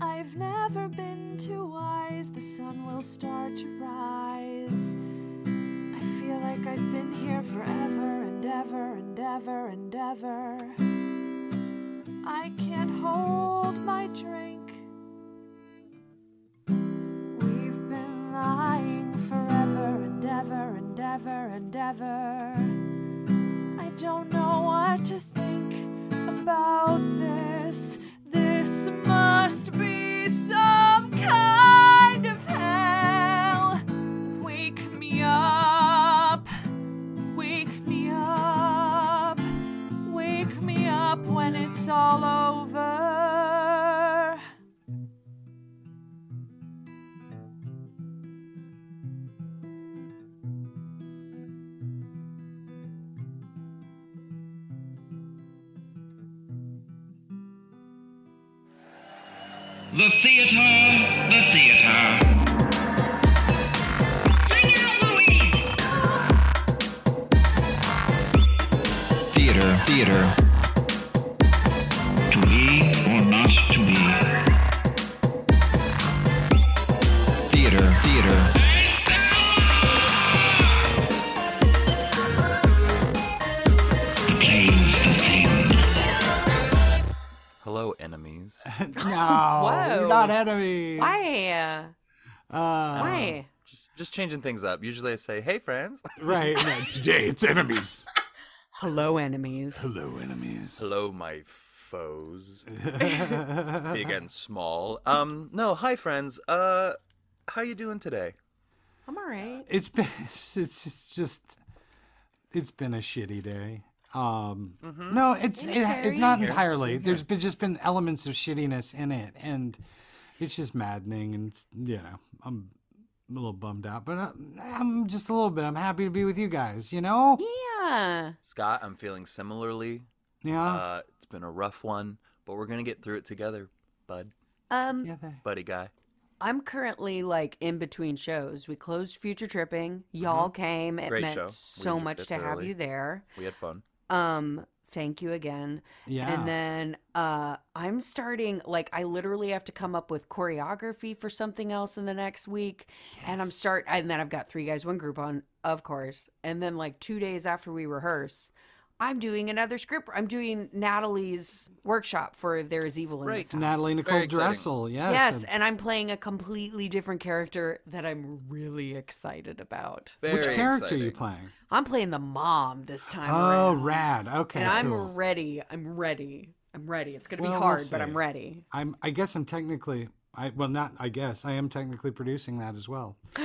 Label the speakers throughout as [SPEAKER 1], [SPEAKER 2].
[SPEAKER 1] I've never been too wise. The sun will start to rise. I've been here forever and ever and ever and ever.
[SPEAKER 2] Changing things up. Usually I say, "Hey, friends."
[SPEAKER 3] Right. no, today it's enemies.
[SPEAKER 4] Hello, enemies.
[SPEAKER 3] Hello, enemies.
[SPEAKER 2] Hello, my foes, big and small. Um, no, hi, friends. Uh, how you doing today?
[SPEAKER 4] I'm all right.
[SPEAKER 3] It's been it's, it's just it's been a shitty day. Um, no, it's it,
[SPEAKER 4] Hey,
[SPEAKER 3] it, not
[SPEAKER 4] Sari.
[SPEAKER 3] entirely. There's been just been elements of shittiness in it, and it's just maddening. And you know, I'm a little bummed out, but uh, I'm just a little bit. I'm happy to be with you guys. You know,
[SPEAKER 4] Yeah.
[SPEAKER 2] Scott, I'm feeling similarly.
[SPEAKER 3] yeah,
[SPEAKER 2] Uh, it's been a rough one, but we're gonna get through it together, bud,
[SPEAKER 4] Um,
[SPEAKER 3] yeah.
[SPEAKER 2] Buddy guy.
[SPEAKER 4] I'm currently like in between shows. We closed Future Tripping. Y'all came. It
[SPEAKER 2] Mm-hmm. Great
[SPEAKER 4] meant
[SPEAKER 2] show.
[SPEAKER 4] So much
[SPEAKER 2] it
[SPEAKER 4] to have you there.
[SPEAKER 2] We had fun.
[SPEAKER 4] Um, thank you again.
[SPEAKER 3] yeah.
[SPEAKER 4] And then uh I'm starting like I literally have to come up with choreography for something else in the next week. And I'm start and then I've got three guys, one group on, of course. And then like two days after we rehearse, I'm doing another script. I'm doing Natalie's workshop for There Is Evil in
[SPEAKER 2] Right.
[SPEAKER 4] This House.
[SPEAKER 3] Natalie Nicole
[SPEAKER 2] Very.
[SPEAKER 3] Dressel. Yes.
[SPEAKER 4] Yes,
[SPEAKER 3] and-
[SPEAKER 4] and I'm playing a completely different character that I'm really excited about.
[SPEAKER 2] Very
[SPEAKER 3] which character are you playing?
[SPEAKER 4] I'm playing the mom this time
[SPEAKER 3] Oh,
[SPEAKER 4] around.
[SPEAKER 3] rad. Okay.
[SPEAKER 4] And I'm ready. I'm ready. I'm ready. It's gonna
[SPEAKER 3] Well,
[SPEAKER 4] be
[SPEAKER 3] we'll
[SPEAKER 4] hard, but. I'm ready.
[SPEAKER 3] I'm. I guess I'm technically. I well, not. I guess I am technically producing that as well.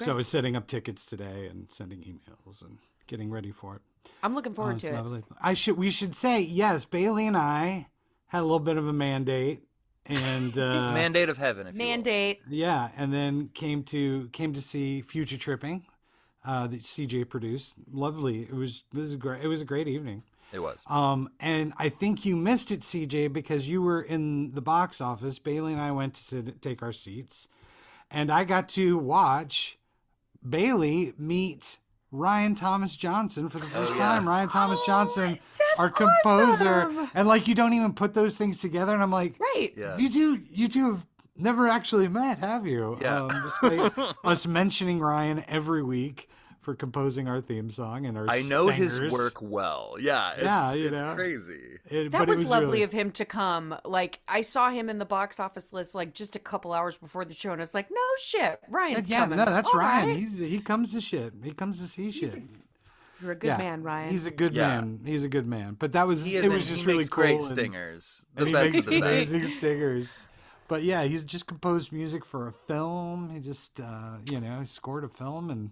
[SPEAKER 3] so I was setting up tickets today and sending emails and getting ready for it.
[SPEAKER 4] I'm looking
[SPEAKER 3] Oh,
[SPEAKER 4] forward
[SPEAKER 3] it's
[SPEAKER 4] to it.
[SPEAKER 3] I should. We should say yes. Bailey and I had a little bit of a mandate, and uh,
[SPEAKER 2] Mandate of heaven, if you will.
[SPEAKER 4] Mandate.
[SPEAKER 3] yeah, and then came to came to see Future Tripping, uh, that CJ produced. Lovely. It was. It was a great. It was a great evening.
[SPEAKER 2] It was.
[SPEAKER 3] Um, and I think you missed it, CJ, because you were in the box office. Bailey and I went to sit, take our seats, and I got to watch Bailey meet Ryan Thomas Johnson for the first
[SPEAKER 2] Oh, yeah.
[SPEAKER 3] time. Ryan Thomas Johnson, our composer,
[SPEAKER 4] awesome.
[SPEAKER 3] and like you don't even put those things together. And I'm like,
[SPEAKER 4] Right.
[SPEAKER 2] Yeah.
[SPEAKER 3] you two, you two have never actually met, have you?
[SPEAKER 2] Yeah.
[SPEAKER 3] Um, despite us mentioning Ryan every week for composing our theme song and our
[SPEAKER 2] I know his work well. Yeah, it's,
[SPEAKER 3] Yeah, you
[SPEAKER 2] it's
[SPEAKER 3] know.
[SPEAKER 2] crazy.
[SPEAKER 3] It-
[SPEAKER 4] That
[SPEAKER 3] but it
[SPEAKER 4] was, lovely
[SPEAKER 3] really-
[SPEAKER 4] of him to come. Like I saw him in the box office list like just a couple hours before the show, and I was like, "No shit, Ryan's
[SPEAKER 3] yeah,
[SPEAKER 4] coming."
[SPEAKER 3] no, that's
[SPEAKER 4] All
[SPEAKER 3] Ryan.
[SPEAKER 4] right.
[SPEAKER 3] He's he comes to shit. He comes to see shit.
[SPEAKER 4] You're a good
[SPEAKER 3] yeah,
[SPEAKER 4] man, Ryan.
[SPEAKER 3] He's a good
[SPEAKER 2] Yeah.
[SPEAKER 3] man. He's a good man. But that was
[SPEAKER 2] He
[SPEAKER 3] it
[SPEAKER 2] and
[SPEAKER 3] was just
[SPEAKER 2] he
[SPEAKER 3] really
[SPEAKER 2] makes
[SPEAKER 3] cool.
[SPEAKER 2] great
[SPEAKER 3] and-
[SPEAKER 2] stingers. The
[SPEAKER 3] and he
[SPEAKER 2] best
[SPEAKER 3] makes
[SPEAKER 2] of the best.
[SPEAKER 3] amazing stingers. But yeah, he's just composed music for a film. He just uh, you know, he scored a film and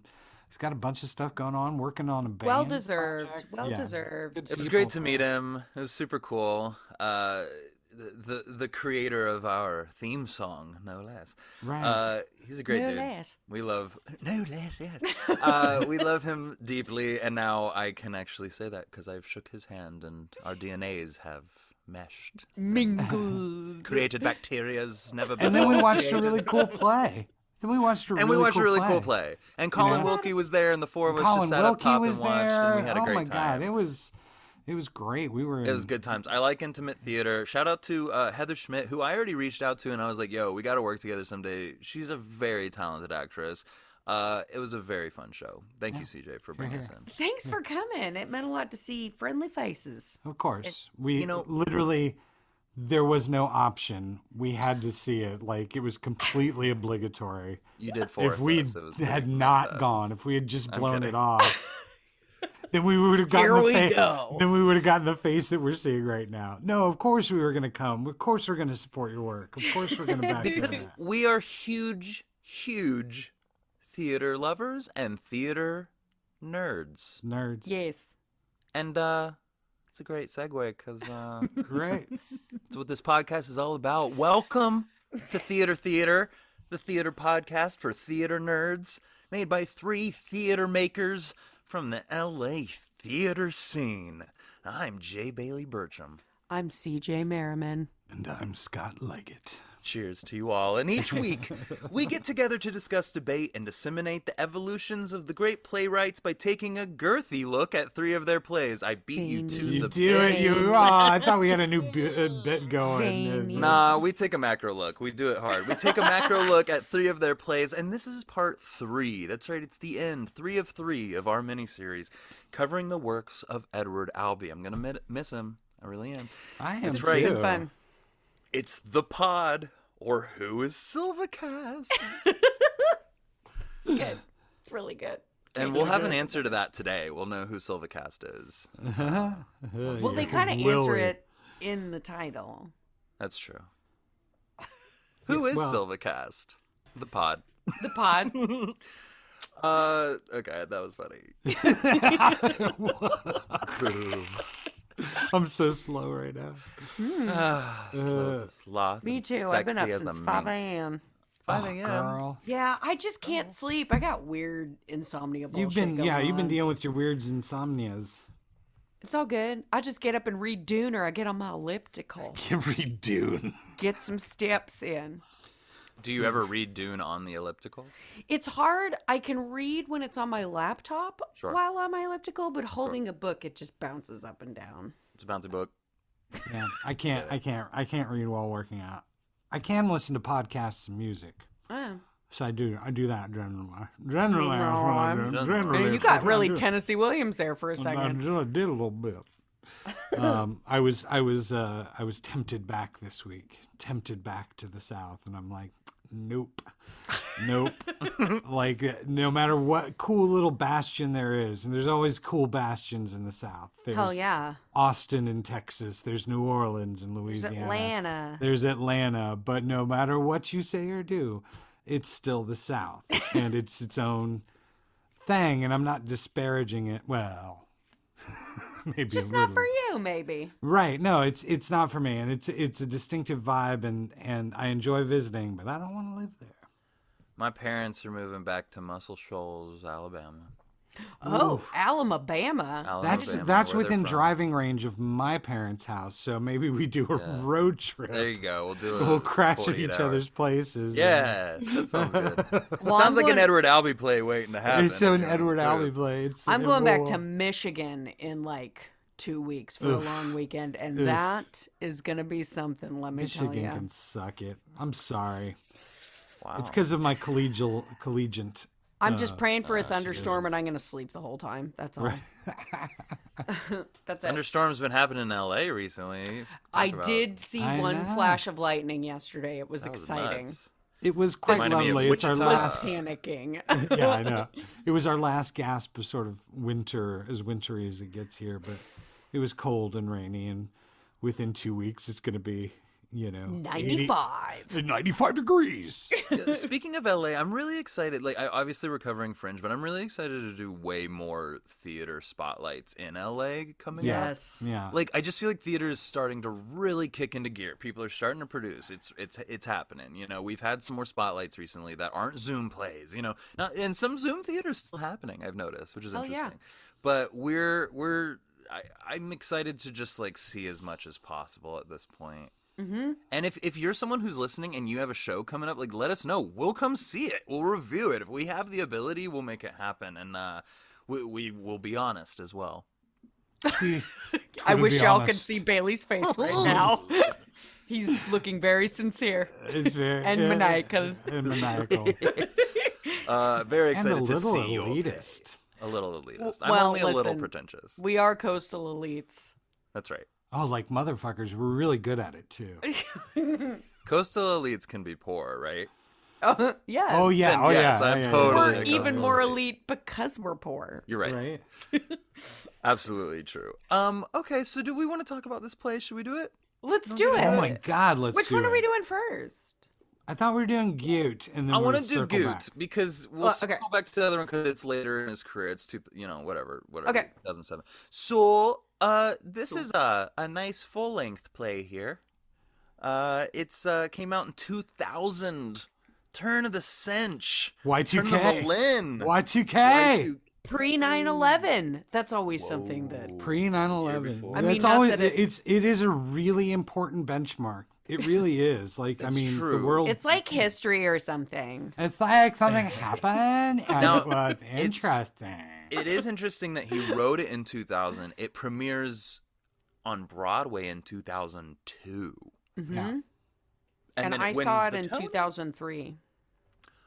[SPEAKER 3] he's got a bunch of stuff going on, working on a band.
[SPEAKER 4] well deserved.
[SPEAKER 3] project.
[SPEAKER 4] Well
[SPEAKER 3] Yeah.
[SPEAKER 4] deserved.
[SPEAKER 2] It was great to meet him. It was super cool. Uh, the, the the creator of our theme song, no less.
[SPEAKER 3] Right.
[SPEAKER 2] Uh, he's a great
[SPEAKER 4] No
[SPEAKER 2] dude.
[SPEAKER 4] less.
[SPEAKER 2] We love no less. Yes. uh, we love him deeply, and now I can actually say that because I've shook his hand, and our DNAs have meshed,
[SPEAKER 4] Mingled.
[SPEAKER 2] created bacterias never before.
[SPEAKER 3] And then we watched a really cool play. Then we watched a
[SPEAKER 2] and
[SPEAKER 3] really
[SPEAKER 2] we watched
[SPEAKER 3] cool
[SPEAKER 2] a really
[SPEAKER 3] play.
[SPEAKER 2] cool play. And Colin
[SPEAKER 3] know?
[SPEAKER 2] Wilkie was there, and the four of us
[SPEAKER 3] Colin
[SPEAKER 2] just sat up top
[SPEAKER 3] was
[SPEAKER 2] and watched,
[SPEAKER 3] there.
[SPEAKER 2] and we had a
[SPEAKER 3] oh
[SPEAKER 2] great
[SPEAKER 3] my god, it was it was great. We were in,
[SPEAKER 2] It was good times. I like intimate theater. Shout out to uh, Heather Schmidt, who I already reached out to, and I was like, "Yo, we got to work together someday." She's a very talented actress. Uh, it was a very fun show. Thank you, CJ, for bringing us in.
[SPEAKER 4] Thanks for coming. It meant a lot to see friendly faces.
[SPEAKER 3] Of course, we
[SPEAKER 2] you know-
[SPEAKER 3] literally there was no option. We had to see it. Like it was completely obligatory.
[SPEAKER 2] You did force
[SPEAKER 3] if we
[SPEAKER 2] us.
[SPEAKER 3] Had not
[SPEAKER 2] messed up.
[SPEAKER 3] gone, if we had just blown it off, then we would have gotten
[SPEAKER 4] Here
[SPEAKER 3] the
[SPEAKER 4] we
[SPEAKER 3] fa-
[SPEAKER 4] go.
[SPEAKER 3] Then we would have gotten the face that we're seeing right now. No, of course we were going to come. Of course we're going to support your work. Of course we're going to back you.
[SPEAKER 2] because we are huge, huge theater lovers and theater nerds.
[SPEAKER 3] nerds.
[SPEAKER 4] Yes.
[SPEAKER 2] And uh, it's a great segue because uh,
[SPEAKER 3] Great.
[SPEAKER 2] That's what this podcast is all about. Welcome to Theater Theater, the theater podcast for theater nerds, made by three theater makers from the LA theater scene. I'm Jay Bailey Bertram.
[SPEAKER 4] I'm CJ Merriman.
[SPEAKER 3] And I'm Scott Leggett.
[SPEAKER 2] Cheers to you all. And each week, we get together to discuss, debate, and disseminate the evolutions of the great playwrights by taking a girthy look at three of their plays. I beat you to
[SPEAKER 3] You
[SPEAKER 2] the
[SPEAKER 3] do it, you. Oh, I thought we had a new bit, bit going.
[SPEAKER 4] Veiny.
[SPEAKER 2] Nah, we take a macro look. We do it hard. We take a macro look at three of their plays, and this is part three. That's right, it's the end. Three of three of our miniseries covering the works of Edward Albee. I'm going to miss him. I really am.
[SPEAKER 3] I am
[SPEAKER 2] That's right.
[SPEAKER 3] too.
[SPEAKER 4] Good fun.
[SPEAKER 2] It's The Pod, or Who is Silvacast?
[SPEAKER 4] It's good. It's really good.
[SPEAKER 2] and we'll have an answer to that today. We'll know who Silvacast is.
[SPEAKER 4] Well, they kind of answer it in the title.
[SPEAKER 2] That's true. Who is
[SPEAKER 3] well-
[SPEAKER 2] Silvacast? The Pod.
[SPEAKER 4] The pod.
[SPEAKER 2] Uh, okay, that was funny. Boom.
[SPEAKER 3] I'm so slow right now.
[SPEAKER 2] Ah, slow
[SPEAKER 3] Uh,
[SPEAKER 2] a sloth.
[SPEAKER 4] Me too. I've been up
[SPEAKER 2] sexy as a
[SPEAKER 4] since 5 a.m.
[SPEAKER 2] 5
[SPEAKER 3] Oh,
[SPEAKER 2] a.m.
[SPEAKER 3] girl.
[SPEAKER 4] Yeah, I just can't sleep. I got weird insomnia bullshit.
[SPEAKER 3] You've been,
[SPEAKER 4] going
[SPEAKER 3] yeah, you've been dealing with your weird insomnias.
[SPEAKER 4] It's all good. I just get up and read Dune or I get on my elliptical.
[SPEAKER 3] Every dude.
[SPEAKER 4] Get some steps in.
[SPEAKER 2] Do you ever read Dune on the elliptical?
[SPEAKER 4] It's hard. I can read when it's on my laptop
[SPEAKER 2] Sure.
[SPEAKER 4] while on my elliptical, but holding a book, it just bounces up and down.
[SPEAKER 2] It's a bouncy book.
[SPEAKER 3] Yeah, I can't, I can't, I can't read while working out. I can listen to podcasts and music.
[SPEAKER 4] Oh.
[SPEAKER 3] So I do, I do that generally. Generally, that's what I do.
[SPEAKER 2] Generally.
[SPEAKER 3] Generally,
[SPEAKER 4] You
[SPEAKER 3] that's
[SPEAKER 4] got
[SPEAKER 3] what I
[SPEAKER 4] really
[SPEAKER 3] do.
[SPEAKER 4] Tennessee Williams there for a
[SPEAKER 3] I
[SPEAKER 4] second.
[SPEAKER 3] just did a little bit. Um, I was, I was, uh, I was tempted back this week. Tempted back to the south, and I'm like, nope, nope. like, no matter what cool little bastion there is, and there's always cool bastions in the south. There's
[SPEAKER 4] Hell yeah.
[SPEAKER 3] Austin in Texas. There's New Orleans in
[SPEAKER 4] There's
[SPEAKER 3] Louisiana.
[SPEAKER 4] Atlanta.
[SPEAKER 3] There's Atlanta, but no matter what you say or do, it's still the South, and it's its own thing. And I'm not disparaging it. Well, maybe
[SPEAKER 4] Just
[SPEAKER 3] a
[SPEAKER 4] not for you, maybe.
[SPEAKER 3] Right? No, it's it's not for me, and it's it's a distinctive vibe, and and I enjoy visiting, but I don't want to live there.
[SPEAKER 2] My parents are moving back to Muscle Shoals, Alabama.
[SPEAKER 4] Oh, Alabama.
[SPEAKER 3] That's
[SPEAKER 2] Alabama,
[SPEAKER 3] that's
[SPEAKER 2] where
[SPEAKER 3] within driving range of my parents' house, so maybe we do a
[SPEAKER 2] Yeah.
[SPEAKER 3] road trip.
[SPEAKER 2] There you go. We'll do. A
[SPEAKER 3] we'll crash at each
[SPEAKER 2] hour.
[SPEAKER 3] other's places.
[SPEAKER 2] Yeah, that sounds good.
[SPEAKER 4] Well,
[SPEAKER 2] sounds
[SPEAKER 4] I'm
[SPEAKER 2] like an Edward Albee play waiting to happen.
[SPEAKER 3] It's so an Edward
[SPEAKER 2] the
[SPEAKER 3] Albee play. It's,
[SPEAKER 4] I'm going back
[SPEAKER 3] will-
[SPEAKER 4] to Michigan in like two weeks for
[SPEAKER 3] Oof.
[SPEAKER 4] a long weekend, and
[SPEAKER 3] Oof.
[SPEAKER 4] that is going to be something. Let me
[SPEAKER 3] Michigan
[SPEAKER 4] tell you.
[SPEAKER 3] Michigan can suck it. I'm sorry.
[SPEAKER 2] Wow.
[SPEAKER 3] It's because of my collegial collegiate.
[SPEAKER 4] I'm just
[SPEAKER 3] uh,
[SPEAKER 4] praying for a
[SPEAKER 2] uh, she
[SPEAKER 4] thunderstorm, and I'm going to sleep the whole time. That's all.
[SPEAKER 3] Right.
[SPEAKER 4] That's it.
[SPEAKER 2] Thunderstorms been happening in L.A. recently. Talk
[SPEAKER 4] I
[SPEAKER 2] about-
[SPEAKER 4] did see
[SPEAKER 3] I
[SPEAKER 4] one
[SPEAKER 3] know.
[SPEAKER 4] flash of lightning yesterday. It was
[SPEAKER 2] that was
[SPEAKER 4] exciting.
[SPEAKER 2] nuts.
[SPEAKER 3] It was quite
[SPEAKER 2] Reminded me of
[SPEAKER 3] lovely. It's our
[SPEAKER 2] Wichita.
[SPEAKER 4] I was
[SPEAKER 3] last.
[SPEAKER 4] panicking.
[SPEAKER 3] yeah, I know. It was our last gasp of sort of winter, as wintry as it gets here. But it was cold and rainy, and within two weeks, it's going to be, you know,
[SPEAKER 4] 95.
[SPEAKER 3] 80 95 degrees.
[SPEAKER 2] Yeah, Speaking of LA, I'm really excited. Like, I obviously we're covering Fringe, but I'm really excited to do way more theater spotlights in LA coming up.
[SPEAKER 4] Yes.
[SPEAKER 3] Yeah.
[SPEAKER 2] Like, I just feel like theater is starting to really kick into gear. People are starting to produce. It's it's it's happening. You know, we've had some more spotlights recently that aren't Zoom plays. You know, not and some Zoom theater is still happening. I've noticed, which is interesting
[SPEAKER 4] Oh, yeah.
[SPEAKER 2] interesting. But we're we're I, I'm excited to just like see as much as possible at this point.
[SPEAKER 4] Mm-hmm.
[SPEAKER 2] And if, if you're someone who's listening and you have a show coming up, like let us know. We'll come see it. We'll review it. If we have the ability, we'll make it happen. And uh, we, we will be honest as well.
[SPEAKER 4] I wish y'all could see Bailey's face right now. He's looking very sincere.
[SPEAKER 3] It's very
[SPEAKER 4] And
[SPEAKER 3] yeah,
[SPEAKER 4] maniacal.
[SPEAKER 3] And maniacal.
[SPEAKER 2] Uh, very
[SPEAKER 3] and
[SPEAKER 2] excited to
[SPEAKER 3] little
[SPEAKER 2] see you. okay.
[SPEAKER 3] elitist.
[SPEAKER 2] A little elitist. I'm
[SPEAKER 4] Well,
[SPEAKER 2] only a little pretentious.
[SPEAKER 4] We are coastal elites.
[SPEAKER 2] That's right.
[SPEAKER 3] Oh, like motherfuckers, we're really good at it too.
[SPEAKER 2] Coastal elites can be poor, right?
[SPEAKER 4] Oh, yeah.
[SPEAKER 3] Oh yeah,
[SPEAKER 2] Then
[SPEAKER 3] oh
[SPEAKER 2] yes,
[SPEAKER 3] yeah.
[SPEAKER 2] I'm
[SPEAKER 3] oh, yeah,
[SPEAKER 2] totally
[SPEAKER 4] We're even more
[SPEAKER 2] elite.
[SPEAKER 4] elite because we're poor.
[SPEAKER 2] You're right.
[SPEAKER 3] Right.
[SPEAKER 2] Absolutely true. Um. Okay. So, do we want to talk about this play? Should we do it?
[SPEAKER 4] Let's do it.
[SPEAKER 3] Oh my god, let's.
[SPEAKER 4] Which
[SPEAKER 3] do
[SPEAKER 4] one
[SPEAKER 3] it.
[SPEAKER 4] are we doing first?
[SPEAKER 3] I thought we were doing Gute and then
[SPEAKER 2] I
[SPEAKER 3] want
[SPEAKER 2] want to do Goot because we'll
[SPEAKER 4] Well,
[SPEAKER 2] circle
[SPEAKER 4] okay.
[SPEAKER 2] back to the other one because it's later in his career. It's two, you know, whatever, whatever.
[SPEAKER 4] Okay.
[SPEAKER 2] 2007. So, uh, this is a a nice full length play here. Uh, it's uh came out in 2000. Turn of the century. Turn of the
[SPEAKER 3] Y2K.
[SPEAKER 2] millenn.
[SPEAKER 3] Y2K.
[SPEAKER 2] Y2K.
[SPEAKER 4] Pre 9 11. That's always something that.
[SPEAKER 3] Pre 9/11.
[SPEAKER 4] I mean, not
[SPEAKER 3] always
[SPEAKER 4] that it-
[SPEAKER 3] it's it is a really important benchmark. It really is. Like I mean,
[SPEAKER 2] true.
[SPEAKER 3] the world.
[SPEAKER 4] It's like history or something.
[SPEAKER 3] It's like something happened and
[SPEAKER 2] Now,
[SPEAKER 3] it was
[SPEAKER 2] it's-
[SPEAKER 3] interesting.
[SPEAKER 2] It is interesting that he wrote it in 2000. It premieres on Broadway in 2002.
[SPEAKER 4] hmm
[SPEAKER 3] Yeah.
[SPEAKER 2] And,
[SPEAKER 4] And,
[SPEAKER 2] then
[SPEAKER 4] I
[SPEAKER 2] it wins
[SPEAKER 4] saw it
[SPEAKER 2] the
[SPEAKER 4] in
[SPEAKER 2] Tony.
[SPEAKER 4] 2003.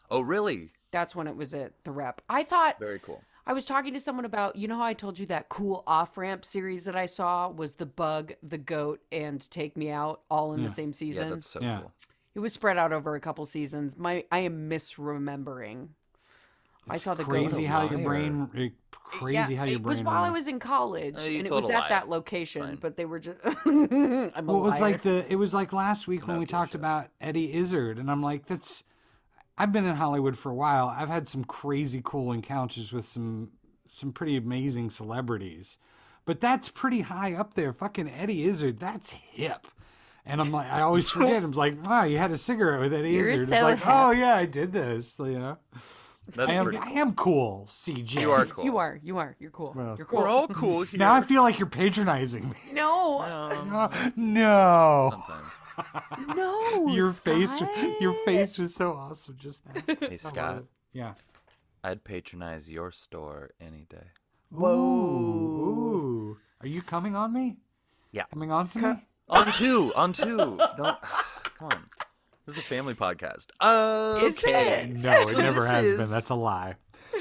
[SPEAKER 2] Oh, really?
[SPEAKER 4] That's when it was at the rep. I thought
[SPEAKER 2] Very cool.
[SPEAKER 4] I was talking to someone about, you know how I told you that cool off ramp series that I saw was The Bug, The Goat, and Take Me Out all in
[SPEAKER 3] Yeah.
[SPEAKER 4] the same season?
[SPEAKER 2] Yeah, that's so
[SPEAKER 3] Yeah.
[SPEAKER 2] cool.
[SPEAKER 4] It was spread out over a couple seasons. My I am misremembering. I saw the
[SPEAKER 3] crazy
[SPEAKER 4] goat.
[SPEAKER 3] how your brain it- crazy how your
[SPEAKER 4] it
[SPEAKER 3] brain
[SPEAKER 4] was while I was in college,
[SPEAKER 2] Uh,
[SPEAKER 4] and it was at
[SPEAKER 2] lie.
[SPEAKER 4] that location.
[SPEAKER 2] Fine.
[SPEAKER 4] But they were just. I'm a
[SPEAKER 3] Well, it was
[SPEAKER 4] liar.
[SPEAKER 3] like the it was like last week when we talked
[SPEAKER 2] shit.
[SPEAKER 3] about Eddie Izzard, and I'm like, that's. I've been in Hollywood for a while. I've had some crazy cool encounters with some some pretty amazing celebrities, but that's pretty high up there. Fucking Eddie Izzard, that's hip. And I'm like, I always forget. I'm like, wow, you had a cigarette with Eddie
[SPEAKER 4] You're
[SPEAKER 3] Izzard. It's like,
[SPEAKER 4] hip.
[SPEAKER 3] oh yeah, I did this. You know,
[SPEAKER 2] That's
[SPEAKER 3] I am,
[SPEAKER 2] pretty
[SPEAKER 3] I
[SPEAKER 2] cool.
[SPEAKER 3] am cool. CJ.
[SPEAKER 2] You are cool.
[SPEAKER 4] You are. You are. You're cool.
[SPEAKER 3] Well,
[SPEAKER 4] You're cool.
[SPEAKER 2] We're all cool here.
[SPEAKER 3] Now I feel like you're patronizing me.
[SPEAKER 4] no.
[SPEAKER 2] Um,
[SPEAKER 3] no.
[SPEAKER 2] sometime.
[SPEAKER 4] No.
[SPEAKER 3] your face your face was so awesome just now.
[SPEAKER 2] Hey, Scott.
[SPEAKER 3] Yeah.
[SPEAKER 2] I'd patronize your store any day.
[SPEAKER 4] Whoa.
[SPEAKER 3] Ooh, ooh. Are you coming on me?
[SPEAKER 2] Yeah.
[SPEAKER 3] Coming on to me?
[SPEAKER 2] On two, on two. Don't come on. This is a family podcast. Okay.
[SPEAKER 4] it?
[SPEAKER 3] No, it
[SPEAKER 2] So
[SPEAKER 3] never has
[SPEAKER 2] is-
[SPEAKER 3] been. That's a lie.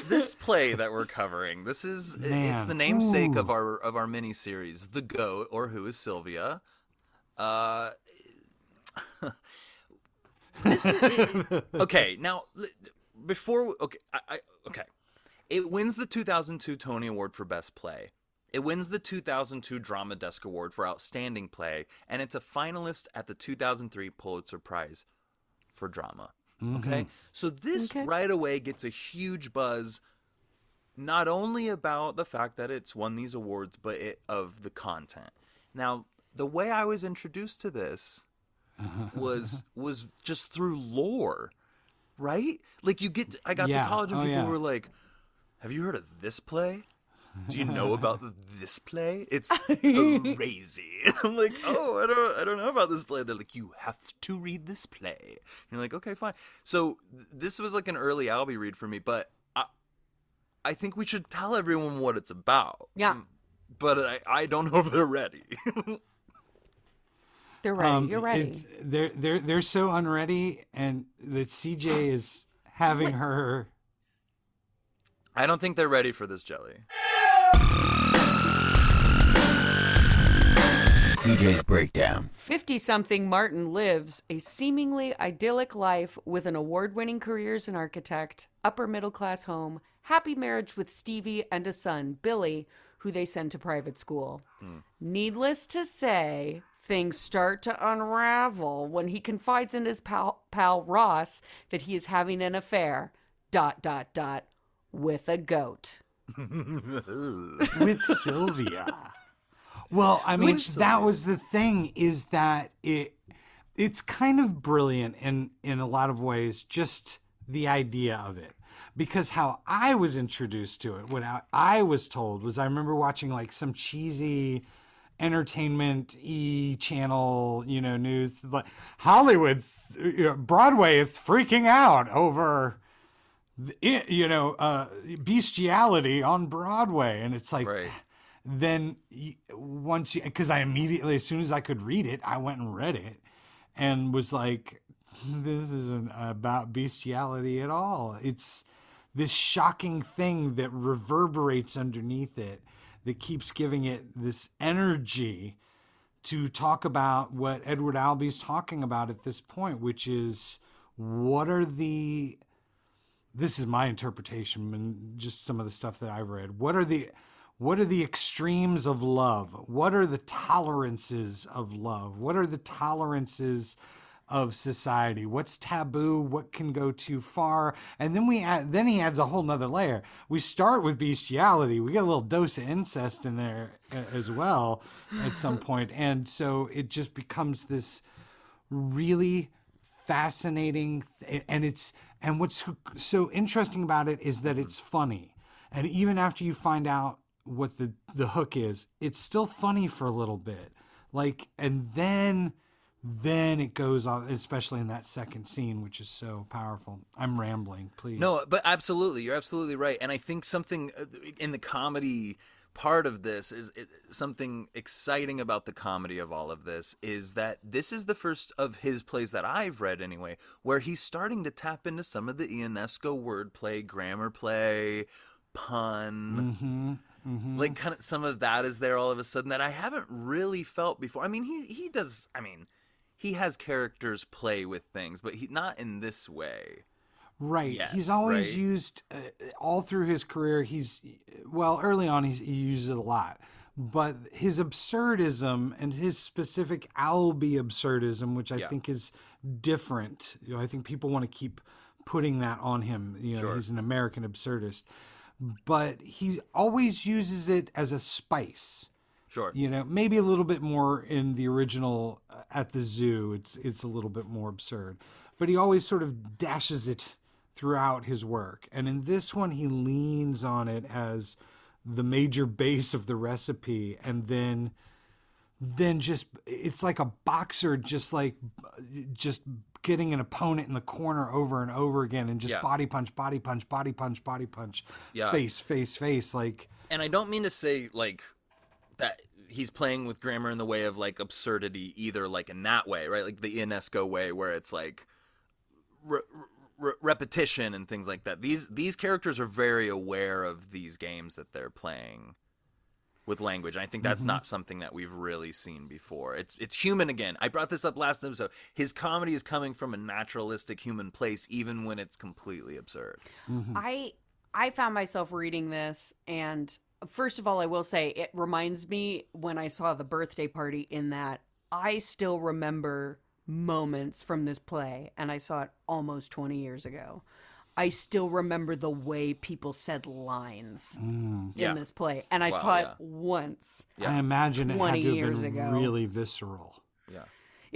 [SPEAKER 2] this play that we're covering, this is it's the namesake of our of our mini series, The Goat, or Who is Sylvia. Uh, this is, okay. Now, before okay, I, I okay, it wins the 2002 Tony Award for Best Play. It wins the 2002 Drama Desk Award for Outstanding Play, and it's a finalist at the 2003 Pulitzer Prize for Drama. Mm-hmm. Okay, so this
[SPEAKER 4] Okay.
[SPEAKER 2] right away gets a huge buzz, not only about the fact that it's won these awards, but it, of the content. Now, the way I was introduced to this was was just through lore, right? Like you get, to, I got
[SPEAKER 3] Yeah.
[SPEAKER 2] to college and
[SPEAKER 3] Oh,
[SPEAKER 2] people
[SPEAKER 3] yeah.
[SPEAKER 2] were like, "Have you heard of this play?" Do you know about this play? It's crazy. I'm like, oh, I don't, I don't know about this play. They're like, you have to read this play. And you're like, okay, fine. So th- this was like an early Albee read for me, but I, I think we should tell everyone what it's about.
[SPEAKER 4] Yeah.
[SPEAKER 2] Mm, But I, I don't know if they're ready.
[SPEAKER 4] They're ready.
[SPEAKER 3] Um,
[SPEAKER 4] You're ready.
[SPEAKER 3] it- they're they're they're so unready, and that CJ is having her.
[SPEAKER 2] I don't think they're ready for this jelly.
[SPEAKER 5] CJ's Breakdown.
[SPEAKER 4] 50 something Martin lives a seemingly idyllic life with an award winning career as an architect, upper middle class home, happy marriage with Stevie, and a son, Billy, who they send to private school. Hmm. Needless to say, things start to unravel when he confides in his pal, pal Ross that he is having an affair. Dot dot dot with a goat.
[SPEAKER 3] with Sylvia. Well, I mean,
[SPEAKER 2] With
[SPEAKER 3] that was the thing is that it it's kind of brilliant in in a lot of ways just the idea of it. Because how I was introduced to it, what I, was told was I remember watching like some cheesy entertainment e channel, you know, news like Hollywood's you know, Broadway is freaking out over the- you know, uh, bestiality on Broadway, and it's like,
[SPEAKER 2] Right.
[SPEAKER 3] Then once you, because I immediately, as soon as I could read it, I went and read it, and was like, this isn't about bestiality at all. It's this shocking thing that reverberates underneath it, that keeps giving it this energy to talk about what Edward Albee's talking about at this point, which is what are the this is my interpretation and just some of the stuff that I've read. What are the what are the extremes of love? What are the tolerances of love? What are the tolerances of society? What's taboo? What can go too far? And then we add, then he adds a whole nother layer. We start with bestiality. We get a little dose of incest in there uh, as well at some point. point, and so it just becomes this really fascinating and it's and what's so interesting about it is that it's funny and even after you find out what the the hook is it's still funny for a little bit like and then then it goes on especially in that second scene which is so powerful i'm rambling please
[SPEAKER 2] No, but absolutely, you're absolutely right. And I think something uh, in the comedy part of this is it, something exciting about the comedy of all of this is that this is the first of his plays that I've read anyway, where he's starting to tap into some of the Ionesco wordplay, grammar play, pun.
[SPEAKER 3] hmm hmm
[SPEAKER 2] Like kind of some of that is there all of a sudden that I haven't really felt before. I mean, he he does. I mean, he has characters play with things, but he not in this way.
[SPEAKER 3] Right.
[SPEAKER 2] yet,
[SPEAKER 3] he's always
[SPEAKER 2] right?
[SPEAKER 3] used uh, all through his career. He's well, early on he's, he uses it a lot, but his absurdism and his specific Albee absurdism, which I
[SPEAKER 2] Yeah.
[SPEAKER 3] think is different. You know, I think people want to keep putting that on him. You know,
[SPEAKER 2] Sure.
[SPEAKER 3] he's an American absurdist, but he always uses it as a spice.
[SPEAKER 2] Sure.
[SPEAKER 3] you know maybe a little bit more in the original uh, at the zoo. It's it's a little bit more absurd. But he always sort of dashes it throughout his work. And in this one he leans on it as the major base of the recipe. And then then just it's like a boxer just like just getting an opponent in the corner over and over again and just
[SPEAKER 2] Yeah.
[SPEAKER 3] body punch body punch body punch body punch
[SPEAKER 2] Yeah.
[SPEAKER 3] face face face like
[SPEAKER 2] and I don't mean to say like that he's playing with grammar in the way of like absurdity either like in that way right like the Ionesco way where it's like re- re- repetition and things like that these these characters are very aware of these games that they're playing with language and I think that's mm-hmm. not something that we've really seen before. It's it's human again. I brought this up last episode. His comedy is coming from a naturalistic human place even when it's completely absurd. Mm-hmm.
[SPEAKER 4] I I found myself reading this and first of all I will say it reminds me when I saw the birthday party in that I still remember moments from this play and I saw it almost 20 years ago. I still remember the way people said lines
[SPEAKER 3] mm.
[SPEAKER 2] Yeah.
[SPEAKER 4] in this play and I
[SPEAKER 2] Wow,
[SPEAKER 4] saw
[SPEAKER 2] yeah.
[SPEAKER 4] it once.
[SPEAKER 2] Yeah.
[SPEAKER 3] I imagine it had
[SPEAKER 4] 20
[SPEAKER 3] to have
[SPEAKER 4] years
[SPEAKER 3] been
[SPEAKER 4] ago.
[SPEAKER 3] really visceral.
[SPEAKER 2] yeah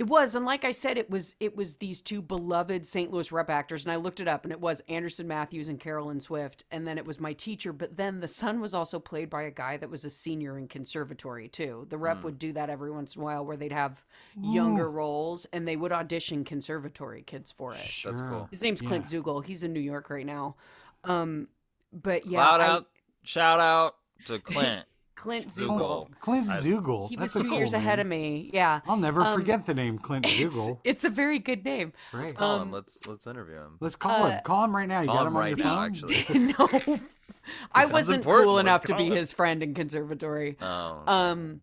[SPEAKER 4] It was, and like I said, it was it was these two beloved St. Louis rep actors, and I looked it up, and it was Anderson Matthews and Carolyn Swift, and then it was my teacher. But then the son was also played by a guy that was a senior in conservatory too. The rep would do that every once in a while, where they'd have younger roles, and they would audition conservatory kids for it.
[SPEAKER 2] That's cool.
[SPEAKER 4] His name's Clint
[SPEAKER 3] Yeah.
[SPEAKER 4] Zugel. He's in New York right now. Um, but yeah,
[SPEAKER 2] Shout
[SPEAKER 4] I-
[SPEAKER 2] out, shout out to Clint.
[SPEAKER 4] Clint
[SPEAKER 2] Zugel.
[SPEAKER 4] Zugel.
[SPEAKER 3] Clint
[SPEAKER 2] I-
[SPEAKER 3] Zugel.
[SPEAKER 4] He
[SPEAKER 3] That's
[SPEAKER 4] was
[SPEAKER 3] a
[SPEAKER 4] two
[SPEAKER 3] cool
[SPEAKER 4] years ahead of me. Yeah,
[SPEAKER 3] I'll never
[SPEAKER 4] Um,
[SPEAKER 3] forget the name Clint
[SPEAKER 4] it's,
[SPEAKER 3] Zugel.
[SPEAKER 4] it's a very good name.
[SPEAKER 3] Great.
[SPEAKER 2] Call
[SPEAKER 4] Um,
[SPEAKER 2] him. Let's let's interview him.
[SPEAKER 3] Let's call
[SPEAKER 4] uh,
[SPEAKER 3] him. Call him right now. You got
[SPEAKER 2] him
[SPEAKER 3] him on
[SPEAKER 2] right
[SPEAKER 3] your
[SPEAKER 2] now,
[SPEAKER 3] phone?
[SPEAKER 2] actually.
[SPEAKER 4] no, I wasn't
[SPEAKER 2] important.
[SPEAKER 4] cool
[SPEAKER 2] Let's
[SPEAKER 4] enough to be
[SPEAKER 2] him.
[SPEAKER 4] his friend in conservatory.
[SPEAKER 2] Oh.
[SPEAKER 4] Um,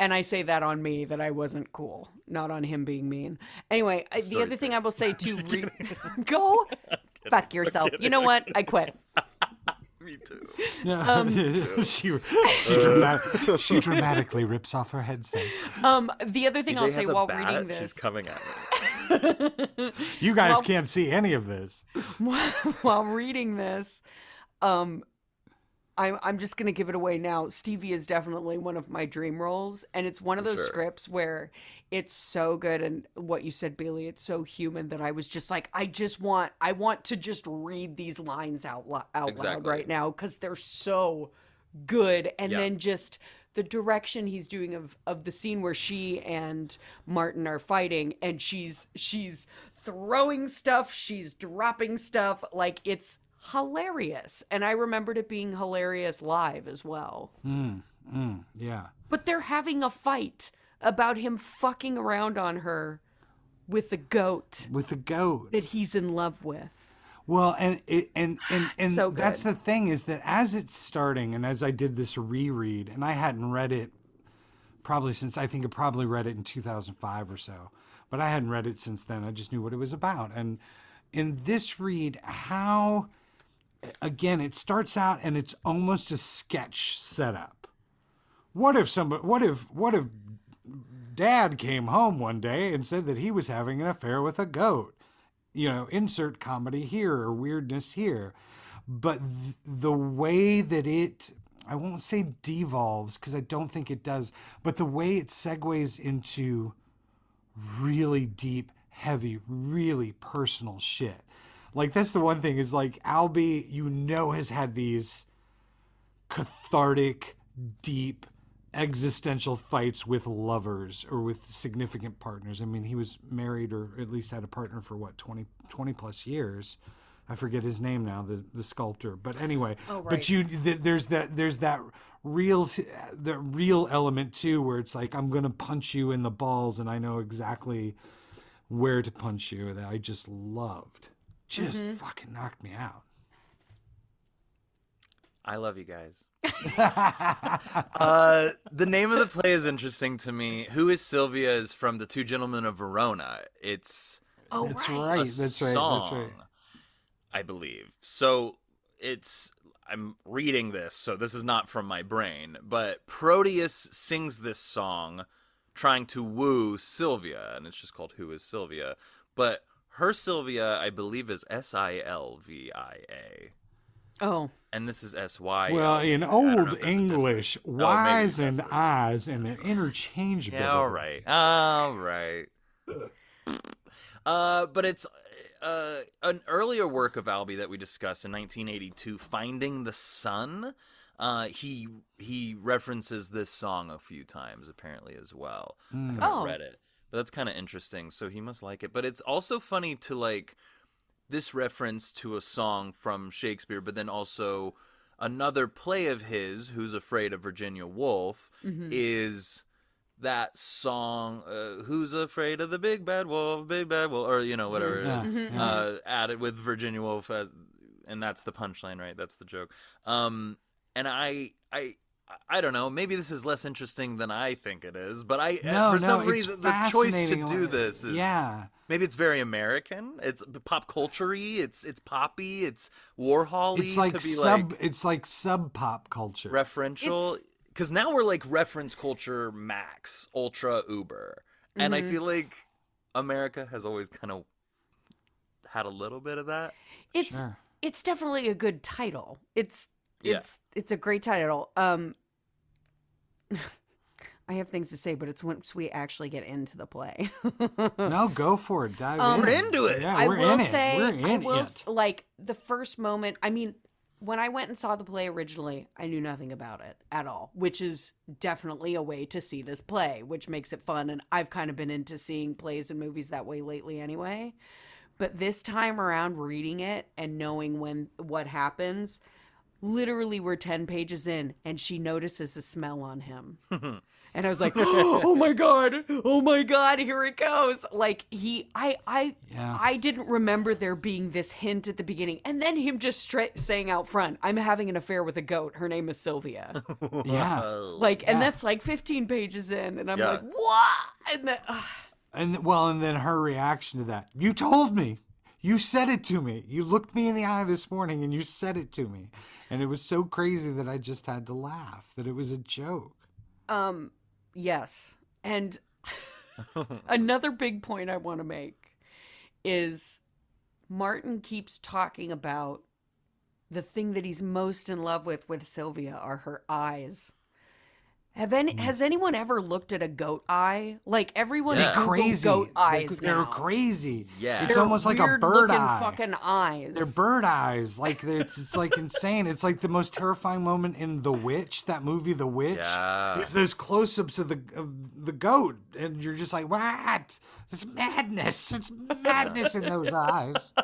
[SPEAKER 4] and I say that on me that I wasn't cool, not on him being mean. Anyway, I, the other thing. I will say to re- go fuck yourself. You know what? I quit.
[SPEAKER 2] Me too.
[SPEAKER 4] Um,
[SPEAKER 3] she she, dramatic, she dramatically rips off her headset.
[SPEAKER 4] Um, the other thing
[SPEAKER 2] TJ
[SPEAKER 4] I'll say
[SPEAKER 2] has a
[SPEAKER 4] while
[SPEAKER 2] bat.
[SPEAKER 4] reading this,
[SPEAKER 2] She's coming at me.
[SPEAKER 3] You guys
[SPEAKER 4] Well-
[SPEAKER 3] can't see any of this.
[SPEAKER 4] while reading this, um, I'm I'm just gonna give it away now. Stevie is definitely one of my dream roles, and it's one of those
[SPEAKER 2] Sure.
[SPEAKER 4] scripts where it's so good, and what you said, Bailey, it's so human that I was just like, I just want, I want to just read these lines out lo- out loud right now because they're so good, and
[SPEAKER 2] Yeah.
[SPEAKER 4] then just the direction he's doing of of the scene where she and Martin are fighting and she's she's throwing stuff, she's dropping stuff, like it's hilarious. And I remembered it being hilarious live as well.
[SPEAKER 3] Mm, mm, yeah.
[SPEAKER 4] But they're having a fight about him fucking around on her with the goat
[SPEAKER 3] With the goat.
[SPEAKER 4] that he's in love with.
[SPEAKER 3] Well, and it, and and and
[SPEAKER 4] So
[SPEAKER 3] that's the thing is that as it's starting, and as I did this reread, and I hadn't read it probably since I think I probably read it in 2005 or so, but I hadn't read it since then. I just knew what it was about, and in this read, how again it starts out and it's almost a sketch setup. What if somebody? What if? What if? Dad came home one day and said that he was having an affair with a goat you know, insert comedy here or weirdness here. But th- the way that it, I won't say devolves because I don't think it does, but the way it segues into really deep, heavy, really personal shit. Like, that's the one thing is like, Albee, you know, has had these cathartic, deep, existential fights with lovers or with significant partners. I mean, he was married or at least had a partner for what 20, 20 plus years. I forget his name now, the the sculptor. But anyway,
[SPEAKER 4] Oh, right.
[SPEAKER 3] but you th- there's that there's that real the real element too where it's like I'm going to punch you in the balls and I know exactly where to punch you that I just loved. Just
[SPEAKER 4] Mm-hmm.
[SPEAKER 3] fucking knocked me out.
[SPEAKER 2] I love you guys. uh, the name of the play is interesting to me. Who is Sylvia is from The Two Gentlemen of Verona. It's
[SPEAKER 4] Oh,
[SPEAKER 3] That's
[SPEAKER 4] right.
[SPEAKER 3] right.
[SPEAKER 2] a
[SPEAKER 3] That's right. That's right.
[SPEAKER 2] I believe. So it's I'm reading this, so this is not from my brain, but Proteus sings this song trying to woo Sylvia, and it's just called Who is Sylvia? But her Sylvia, I believe, is S I L V I A.
[SPEAKER 4] Oh,
[SPEAKER 2] And this is S Y.
[SPEAKER 3] Well, in
[SPEAKER 2] I don't know
[SPEAKER 3] old
[SPEAKER 2] if there's a
[SPEAKER 3] English,
[SPEAKER 2] difference. Oh,
[SPEAKER 3] Y's and
[SPEAKER 2] what is.
[SPEAKER 3] I's and they're interchangeable.
[SPEAKER 2] Yeah, all right. All right. Uh, but it's uh, an earlier work of Albee that we discussed in 1982, "Finding the Sun." Uh, he he references this song a few times, apparently as well. I haven't
[SPEAKER 4] Oh.
[SPEAKER 2] read it, but that's kind of interesting. So he must like it. But it's also funny to like this reference to a song from Shakespeare, but then also another play of his, "Who's Afraid of Virginia Woolf," is that song uh, "Who's Afraid of the Big Bad Wolf?" Big Bad Wolf, or you know whatever
[SPEAKER 3] Yeah,
[SPEAKER 2] it is.
[SPEAKER 3] yeah.
[SPEAKER 2] Uh, added with Virginia Woolf, as, and that's the punchline, right? That's the joke. Um, and I, I. I don't know. Maybe this is less interesting than I think it is, but I,
[SPEAKER 3] No,
[SPEAKER 2] for
[SPEAKER 3] no,
[SPEAKER 2] some reason, the choice to do this is
[SPEAKER 3] Yeah.
[SPEAKER 2] Maybe it's very American. It's pop culture-y. It's it's poppy. It's Warhol-y
[SPEAKER 3] It's like
[SPEAKER 2] to be
[SPEAKER 3] sub
[SPEAKER 2] like
[SPEAKER 3] it's like sub pop culture.
[SPEAKER 2] referential. Because now we're like reference culture max, ultra, uber, and I
[SPEAKER 4] Mhm.
[SPEAKER 2] feel like America has always kind of had a little bit of that.
[SPEAKER 4] it's
[SPEAKER 3] Sure.
[SPEAKER 4] it's definitely a good title. It's
[SPEAKER 2] Yeah.
[SPEAKER 4] it's it's a great title. Um I have things to say, but it's once we actually get into the play.
[SPEAKER 3] No, go for it. Dive
[SPEAKER 4] Um,
[SPEAKER 3] in.
[SPEAKER 2] We're into it.
[SPEAKER 3] Yeah,
[SPEAKER 4] I
[SPEAKER 3] we're
[SPEAKER 4] will
[SPEAKER 3] in it. We're in
[SPEAKER 4] I will
[SPEAKER 3] it.
[SPEAKER 4] like the first moment. I mean, when I went and saw the play originally, I knew nothing about it at all, which is definitely a way to see this play, which makes it fun. And I've kind of been into seeing plays and movies that way lately, anyway. But this time around, reading it and knowing when what happens, literally we're 10 pages in and she notices a smell on him and i was like oh my god oh my god here it goes like he i i
[SPEAKER 3] Yeah.
[SPEAKER 4] i didn't remember there being this hint at the beginning and then him just straight saying out front i'm having an affair with a goat her name is sylvia
[SPEAKER 3] Yeah.
[SPEAKER 4] like and
[SPEAKER 3] Yeah.
[SPEAKER 4] that's like 15 pages in and i'm
[SPEAKER 2] Yeah.
[SPEAKER 4] like what and then ugh.
[SPEAKER 3] And well, and then her reaction to that. You told me. You said it to me. You looked me in the eye this morning and you said it to me. And it was so crazy that I just had to laugh, that it was a joke.
[SPEAKER 4] Um, yes. And another big point I want to make is Martin keeps talking about the thing that he's most in love with with Sylvia are her eyes. Have any
[SPEAKER 3] Mm.
[SPEAKER 4] has anyone ever looked at a goat eye? Like everyone
[SPEAKER 2] Yeah.
[SPEAKER 4] Google
[SPEAKER 3] Crazy.
[SPEAKER 4] goat
[SPEAKER 3] They're-
[SPEAKER 4] eyes
[SPEAKER 3] They're,
[SPEAKER 4] now.
[SPEAKER 3] crazy.
[SPEAKER 2] Yeah.
[SPEAKER 3] It's
[SPEAKER 4] They're
[SPEAKER 3] almost like a bird eye.
[SPEAKER 4] fucking eyes.
[SPEAKER 3] They're bird eyes. Like they're, it's like insane. It's like the most terrifying moment in The Witch, that movie, The Witch.
[SPEAKER 2] Yeah.
[SPEAKER 3] It's those close-ups of the of the goat, and you're just like, what? It's madness. It's madness in those eyes.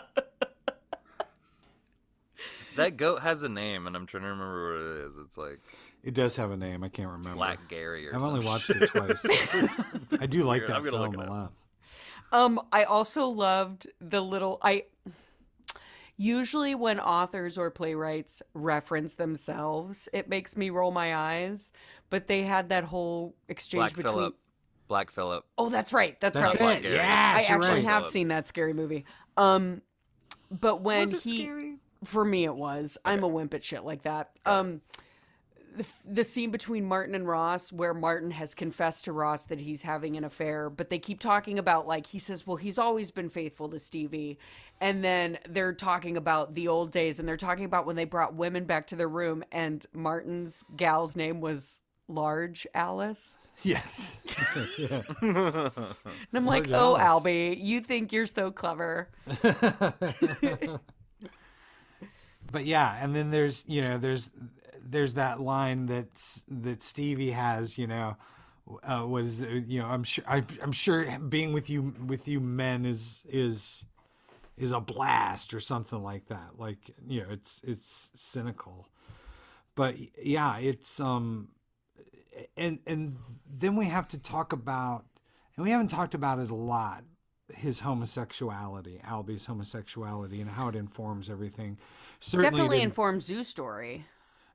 [SPEAKER 2] That goat has a name, and I'm trying to remember what it is. It's like
[SPEAKER 3] It does have a name. I can't remember.
[SPEAKER 2] Black Gary or
[SPEAKER 3] I've
[SPEAKER 2] something.
[SPEAKER 3] only watched it twice. I do like
[SPEAKER 2] Weird.
[SPEAKER 3] that
[SPEAKER 2] I'm gonna look
[SPEAKER 3] film
[SPEAKER 2] it
[SPEAKER 3] a lot.
[SPEAKER 4] Um, I also loved the little I usually when authors or playwrights reference themselves, it makes me roll my eyes. But they had that whole exchange
[SPEAKER 2] Black
[SPEAKER 4] between
[SPEAKER 2] Phillip. Black Phillip.
[SPEAKER 4] Oh, that's right. That's,
[SPEAKER 3] That's
[SPEAKER 4] right.
[SPEAKER 2] Black
[SPEAKER 3] it. Yeah,
[SPEAKER 4] I actually
[SPEAKER 3] right.
[SPEAKER 4] have
[SPEAKER 2] Phillip.
[SPEAKER 4] seen that scary movie. Um but when
[SPEAKER 2] Was it
[SPEAKER 4] he
[SPEAKER 2] scary?
[SPEAKER 4] for me it was. I'm a wimp at shit like that. Um the, the scene between Martin and Ross where Martin has confessed to Ross that he's having an affair, but they keep talking about like he says, "Well, he's always been faithful to Stevie." And then they're talking about the old days and they're talking about when they brought women back to their room and Martin's gal's name was Large Alice.
[SPEAKER 3] Yes.
[SPEAKER 4] And I'm like,
[SPEAKER 3] Large
[SPEAKER 4] "Oh,
[SPEAKER 3] Alice."
[SPEAKER 4] Albee, you think you're so clever."
[SPEAKER 3] but yeah, and then there's you know there's there's that line that's that Stevie has you know uh, what is it, you know I'm sure I, I'm sure being with you with you men is is is a blast or something like that. Like you know it's it's cynical. But yeah it's um and and then we have to talk about and we haven't talked about it a lot his homosexuality albee's homosexuality and how it informs everything. Certainly it
[SPEAKER 4] Definitely informs Zoo Story.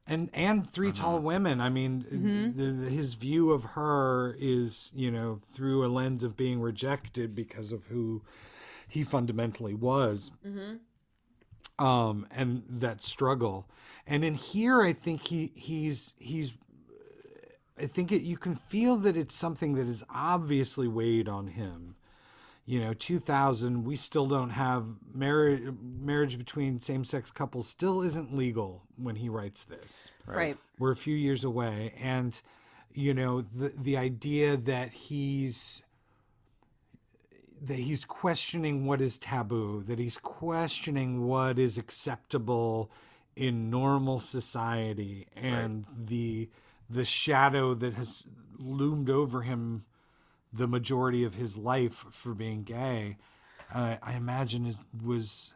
[SPEAKER 3] And and 3 tall women. I mean
[SPEAKER 4] Mm-hmm.
[SPEAKER 3] the, his view of her is you know through a lens of being rejected because of who he fundamentally was.
[SPEAKER 4] Mm-hmm.
[SPEAKER 3] um and that struggle. And in here i think he he's he's i think it, you can feel that it's something that is obviously weighed on him you know 2000 we still don't have marriage marriage between same-sex couples still isn't legal when he writes this.
[SPEAKER 4] Right.
[SPEAKER 3] we're a few years away and you know the the idea that he's that he's questioning what is taboo that he's questioning what is acceptable in normal society and the the shadow that has loomed over him the majority of his life for being gay uh, i imagine it was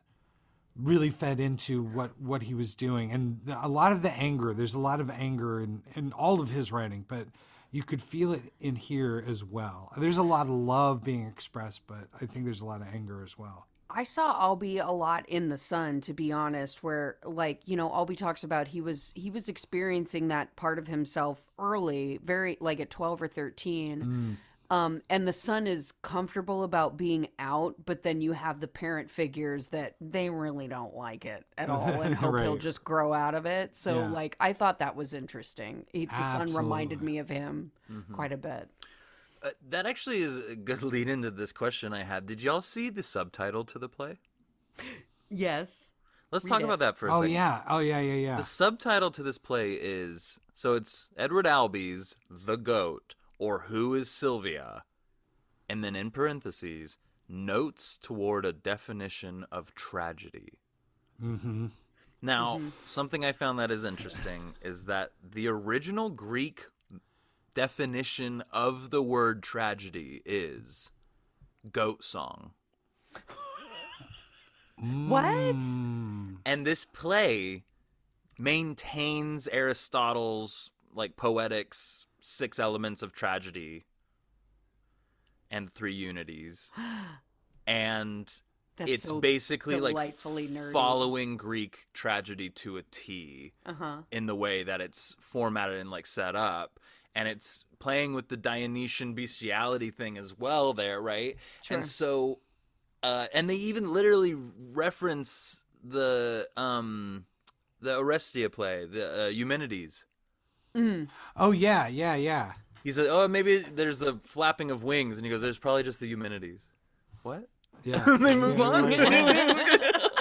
[SPEAKER 3] really fed into what what he was doing. And the, a lot of the anger there's a lot of anger in in all of his writing but you could feel it in here as well. There's a lot of love being expressed but i think there's a lot of anger as well.
[SPEAKER 4] I saw Albee a lot in the sun, to be honest, where like, you know, Albee talks about he was he was experiencing that part of himself early, very like at twelve or thirteen. Um, and the son is comfortable about being out, but then you have the parent figures that they really don't like it at all and hope he'll just grow out of it. So
[SPEAKER 3] Yeah.
[SPEAKER 4] like I thought that was interesting. He, the son reminded me of him quite a bit.
[SPEAKER 2] Uh, that actually is a good lead into this question I had. Did y'all see the subtitle to the play?
[SPEAKER 4] Yes.
[SPEAKER 2] Let's
[SPEAKER 4] Read
[SPEAKER 2] talk
[SPEAKER 4] it.
[SPEAKER 2] about that for a
[SPEAKER 3] oh
[SPEAKER 2] second.
[SPEAKER 3] yeah oh yeah yeah yeah
[SPEAKER 2] The subtitle to this play is so it's Edward Albee's The Goat or Who is Sylvia? And then in parentheses, notes toward a definition of tragedy.
[SPEAKER 3] mm-hmm
[SPEAKER 2] Now, something I found that is interesting is that the original Greek definition of the word tragedy is goat song.
[SPEAKER 4] What?
[SPEAKER 3] Mm.
[SPEAKER 2] And this play maintains Aristotle's like poetics, six elements of tragedy and three unities. And
[SPEAKER 4] That's
[SPEAKER 2] it's
[SPEAKER 4] so
[SPEAKER 2] basically like
[SPEAKER 4] nerdy.
[SPEAKER 2] following Greek tragedy to a T
[SPEAKER 4] Uh-huh.
[SPEAKER 2] in the way that it's formatted and like set up. And it's playing with the Dionysian bestiality thing as well there, right?
[SPEAKER 4] Sure.
[SPEAKER 2] And so uh, and they even literally reference the um the Oresteia play, the uh, Eumenides.
[SPEAKER 4] Mm.
[SPEAKER 3] Oh yeah, yeah, yeah.
[SPEAKER 2] He said, "Oh, maybe there's a flapping of wings," and he goes, "There's probably just the Eumenides." What?
[SPEAKER 3] Yeah.
[SPEAKER 2] they move
[SPEAKER 3] Yeah,
[SPEAKER 2] on.
[SPEAKER 3] right, right.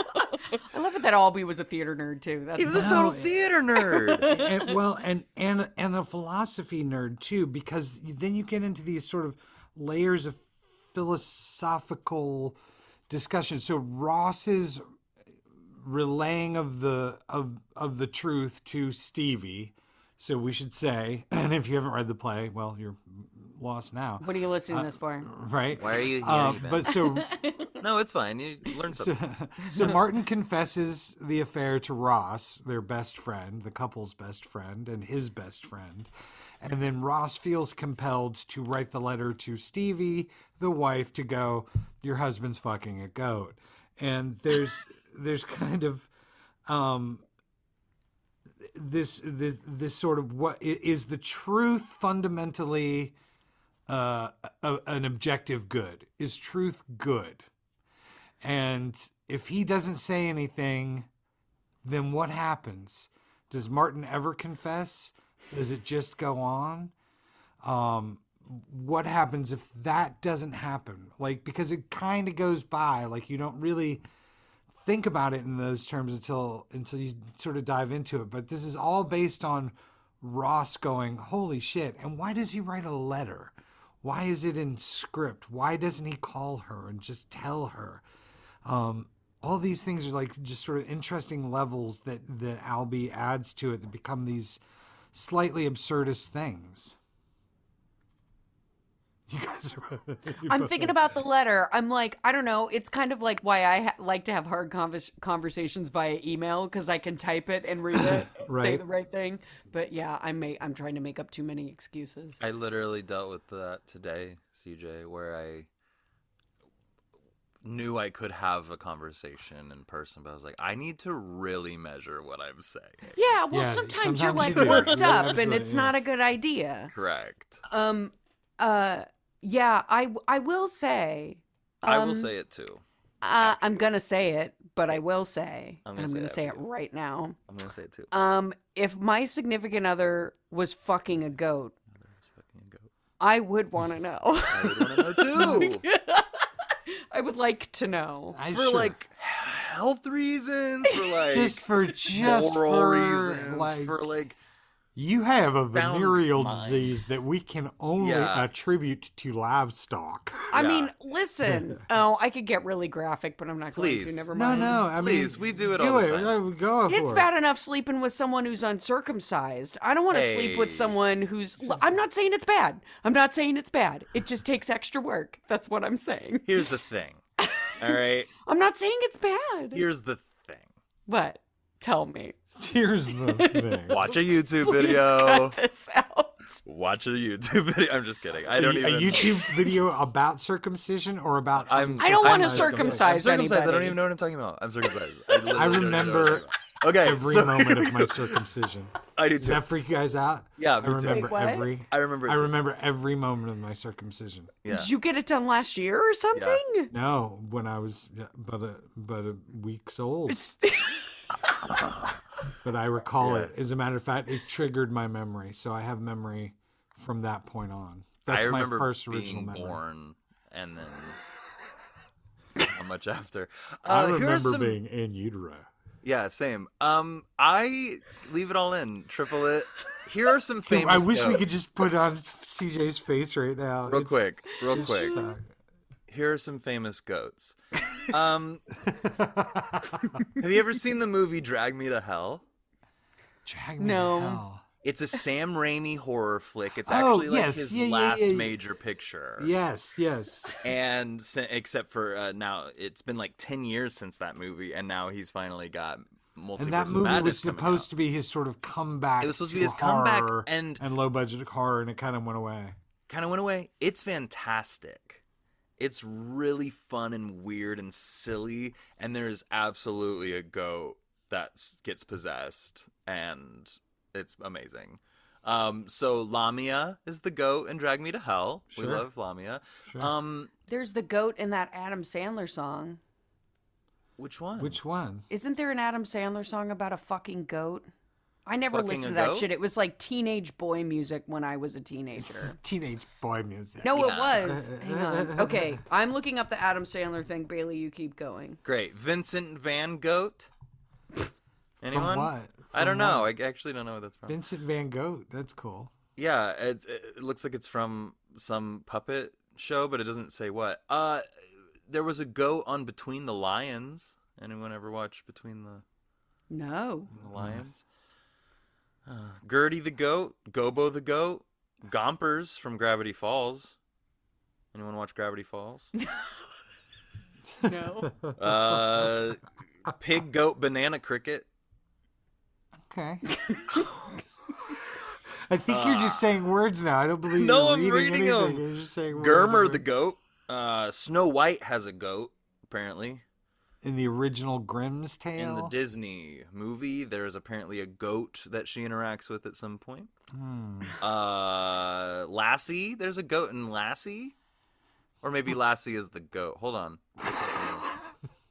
[SPEAKER 4] I love it that Albee was a theater nerd too. That's
[SPEAKER 2] he was a
[SPEAKER 3] No,
[SPEAKER 2] total
[SPEAKER 3] it-
[SPEAKER 2] theater nerd.
[SPEAKER 3] and, well, and and and a philosophy nerd too, because then you get into these sort of layers of philosophical discussion. So Ross's relaying of the of of the truth to Stevie. So we should say, and if you haven't read the play, well, you're lost now,
[SPEAKER 4] what are you listening to this for?
[SPEAKER 3] right?
[SPEAKER 2] Why are you here?
[SPEAKER 3] Uh, but so
[SPEAKER 2] no, it's fine. You learn
[SPEAKER 3] so,
[SPEAKER 2] something.
[SPEAKER 3] so Martin confesses the affair to Ross, their best friend, the couple's best friend, and his best friend. And then Ross feels compelled to write the letter to Stevie, the wife, to go, Your husband's fucking a goat. And there's there's kind of um this this, sort of what is the truth fundamentally uh, a, an objective good? Is truth good? And if he doesn't say anything, then what happens? Does Martin ever confess? Does it just go on? Um, what happens if that doesn't happen? Like, because it kind of goes by, like you don't really think about it in those terms until until you sort of dive into it. But this is all based on Ross going, "Holy shit!" And why does he write a letter? Why is it in script? Why doesn't he call her and just tell her? Um, all these things are like just sort of interesting levels that that Albee adds to it that become these slightly absurdist things. You guys are. you
[SPEAKER 4] I'm
[SPEAKER 3] both
[SPEAKER 4] thinking
[SPEAKER 3] are-
[SPEAKER 4] about the letter. I'm like, I don't know. It's kind of like why I ha- like to have hard convers- conversations via email because I can type it and read it, say
[SPEAKER 3] Right.
[SPEAKER 4] the right thing. But yeah, I'm ma- I'm trying to make up too many excuses.
[SPEAKER 2] I literally dealt with that today, CJ, where I knew I could have a conversation in person, but I was like, I need to really measure what I'm saying.
[SPEAKER 4] Yeah, well,
[SPEAKER 3] Yeah,
[SPEAKER 4] sometimes, you're
[SPEAKER 3] sometimes
[SPEAKER 4] like
[SPEAKER 3] you do.
[SPEAKER 4] worked
[SPEAKER 3] Yeah,
[SPEAKER 4] up, and
[SPEAKER 3] absolutely,
[SPEAKER 4] it's
[SPEAKER 3] yeah.
[SPEAKER 4] not a good idea.
[SPEAKER 2] Correct.
[SPEAKER 4] Um, uh, yeah, I I will say.
[SPEAKER 2] I
[SPEAKER 4] um,
[SPEAKER 2] will say it too.
[SPEAKER 4] Uh, I'm gonna say it, but I will say,
[SPEAKER 2] I'm
[SPEAKER 4] and
[SPEAKER 2] gonna
[SPEAKER 4] I'm
[SPEAKER 2] say
[SPEAKER 4] gonna
[SPEAKER 2] it
[SPEAKER 4] say it right now.
[SPEAKER 2] I'm gonna say it too.
[SPEAKER 4] Um, if my significant other was fucking a goat,
[SPEAKER 2] fucking a goat.
[SPEAKER 4] I would want to know.
[SPEAKER 2] I would want to know too.
[SPEAKER 4] I would like to know.
[SPEAKER 3] I-
[SPEAKER 2] for
[SPEAKER 3] sure.
[SPEAKER 2] like health reasons, for like
[SPEAKER 3] just for just
[SPEAKER 2] moral
[SPEAKER 3] for
[SPEAKER 2] reasons,
[SPEAKER 3] like
[SPEAKER 2] for like
[SPEAKER 3] you have a venereal
[SPEAKER 2] mind.
[SPEAKER 3] disease that we can only
[SPEAKER 2] Yeah.
[SPEAKER 3] attribute to livestock.
[SPEAKER 4] I
[SPEAKER 2] Yeah.
[SPEAKER 4] mean, listen. oh, I could get really graphic, but I'm not going to.
[SPEAKER 2] Please.
[SPEAKER 4] Never
[SPEAKER 3] No,
[SPEAKER 4] mind.
[SPEAKER 3] no. I
[SPEAKER 2] Please,
[SPEAKER 3] mean,
[SPEAKER 2] we do it
[SPEAKER 3] do
[SPEAKER 2] all the
[SPEAKER 3] it.
[SPEAKER 2] time.
[SPEAKER 3] Yeah, we Go
[SPEAKER 4] It's
[SPEAKER 3] for
[SPEAKER 4] bad enough sleeping with someone who's uncircumcised. I don't want to sleep with someone who's. I'm not saying it's bad. I'm not saying it's bad. It just takes extra work. That's what I'm saying.
[SPEAKER 2] here's the thing. All right,
[SPEAKER 4] I'm not saying it's bad.
[SPEAKER 2] here's the thing.
[SPEAKER 4] What? Tell me.
[SPEAKER 3] It. Here's the thing.
[SPEAKER 2] Watch a YouTube video.
[SPEAKER 4] cut this out.
[SPEAKER 2] Watch a YouTube video. I'm just kidding. I don't
[SPEAKER 3] a,
[SPEAKER 2] even.
[SPEAKER 3] a YouTube video about circumcision or about
[SPEAKER 2] I'm.
[SPEAKER 4] I don't wanna
[SPEAKER 2] circumcised.
[SPEAKER 4] circumcise
[SPEAKER 2] I'm circumcised. I don't even know what I'm talking about. I'm circumcised. I,
[SPEAKER 3] I
[SPEAKER 2] don't know what I'm
[SPEAKER 3] remember.
[SPEAKER 2] Okay,
[SPEAKER 3] every
[SPEAKER 2] so
[SPEAKER 3] moment of my circumcision.
[SPEAKER 2] I do
[SPEAKER 3] Does that freak you guys out?
[SPEAKER 2] Yeah,
[SPEAKER 3] I
[SPEAKER 2] me too.
[SPEAKER 3] remember
[SPEAKER 4] Wait,
[SPEAKER 3] every.
[SPEAKER 2] I remember.
[SPEAKER 3] I remember every moment of my circumcision.
[SPEAKER 2] Yeah.
[SPEAKER 4] Did you get it done last year or something?
[SPEAKER 3] No, when I was yeah, but a but a weeks old. But I recall
[SPEAKER 2] Yeah.
[SPEAKER 3] it. As a matter of fact, it triggered my memory, so I have memory from that point on. That's
[SPEAKER 2] I remember
[SPEAKER 3] my first
[SPEAKER 2] being
[SPEAKER 3] original memory.
[SPEAKER 2] born, and then how much after?
[SPEAKER 3] I
[SPEAKER 2] Uh, here are
[SPEAKER 3] remember
[SPEAKER 2] some-
[SPEAKER 3] being in utero.
[SPEAKER 2] Yeah, same. Um, I leave it all in. Triple it. Here are some
[SPEAKER 3] Dude,
[SPEAKER 2] famous.
[SPEAKER 3] I wish we could just put on CJ's face right now.
[SPEAKER 2] real
[SPEAKER 3] It's-
[SPEAKER 2] quick, real quick.
[SPEAKER 3] shock.
[SPEAKER 2] Here are some famous goats. Um, have you ever seen the movie Drag Me to Hell?
[SPEAKER 3] Drag me
[SPEAKER 4] No.
[SPEAKER 3] to hell.
[SPEAKER 2] It's a Sam Raimi horror flick. It's
[SPEAKER 3] Oh,
[SPEAKER 2] actually like
[SPEAKER 3] yes.
[SPEAKER 2] his
[SPEAKER 3] Yeah, yeah,
[SPEAKER 2] last
[SPEAKER 3] yeah, yeah.
[SPEAKER 2] major picture.
[SPEAKER 3] Yes, yes.
[SPEAKER 2] And except for uh, now, it's been like ten years since that movie, and now he's finally got Multiverse
[SPEAKER 3] And that movie was supposed
[SPEAKER 2] out.
[SPEAKER 3] to be his sort of comeback.
[SPEAKER 2] It was supposed to be his comeback, and
[SPEAKER 3] and low budget horror, and it kind of went away.
[SPEAKER 2] kind of went away. It's fantastic. It's really fun and weird and silly, and there's absolutely a goat that gets possessed, and it's amazing. Um, so Lamia is the goat in Drag Me to Hell. We love Lamia.
[SPEAKER 3] Sure.
[SPEAKER 2] Um,
[SPEAKER 4] There's the goat in that Adam Sandler song.
[SPEAKER 2] which one?
[SPEAKER 3] Which one?
[SPEAKER 4] Isn't there an Adam Sandler song about a fucking goat? I never
[SPEAKER 2] Fucking
[SPEAKER 4] listened to that
[SPEAKER 2] goat?
[SPEAKER 4] shit. It was like teenage boy music when I was a teenager.
[SPEAKER 3] Teenage boy music.
[SPEAKER 4] No, it was. Hang on. Okay, I'm looking up the Adam Sandler thing. Bailey, you keep going.
[SPEAKER 2] Great. Vincent Van Goat. Anyone?
[SPEAKER 3] what?
[SPEAKER 2] I don't
[SPEAKER 3] From
[SPEAKER 2] know.
[SPEAKER 3] what?
[SPEAKER 2] I actually don't know what that's from.
[SPEAKER 3] Vincent Van Gogh. That's cool.
[SPEAKER 2] Yeah, it, it looks like it's from some puppet show, but it doesn't say what. Uh, there was a goat on Between the Lions. Anyone ever watch Between the,
[SPEAKER 4] No.
[SPEAKER 2] the Lions? Uh, Gertie the goat, Gobo the goat, Gompers from Gravity Falls. Anyone watch Gravity Falls?
[SPEAKER 4] No.
[SPEAKER 2] uh, pig, goat, banana, cricket.
[SPEAKER 3] Okay. I think you're just saying words now. I don't believe
[SPEAKER 2] No,
[SPEAKER 3] you're
[SPEAKER 2] I'm
[SPEAKER 3] reading,
[SPEAKER 2] reading them.
[SPEAKER 3] Just saying.
[SPEAKER 2] Germer the goat. Uh, Snow White has a goat, apparently.
[SPEAKER 3] In the original Grimm's tale.
[SPEAKER 2] In the Disney movie, there's apparently a goat that she interacts with at some point.
[SPEAKER 3] Hmm.
[SPEAKER 2] Uh, Lassie, there's a goat in Lassie, or maybe Lassie is the goat. Hold on,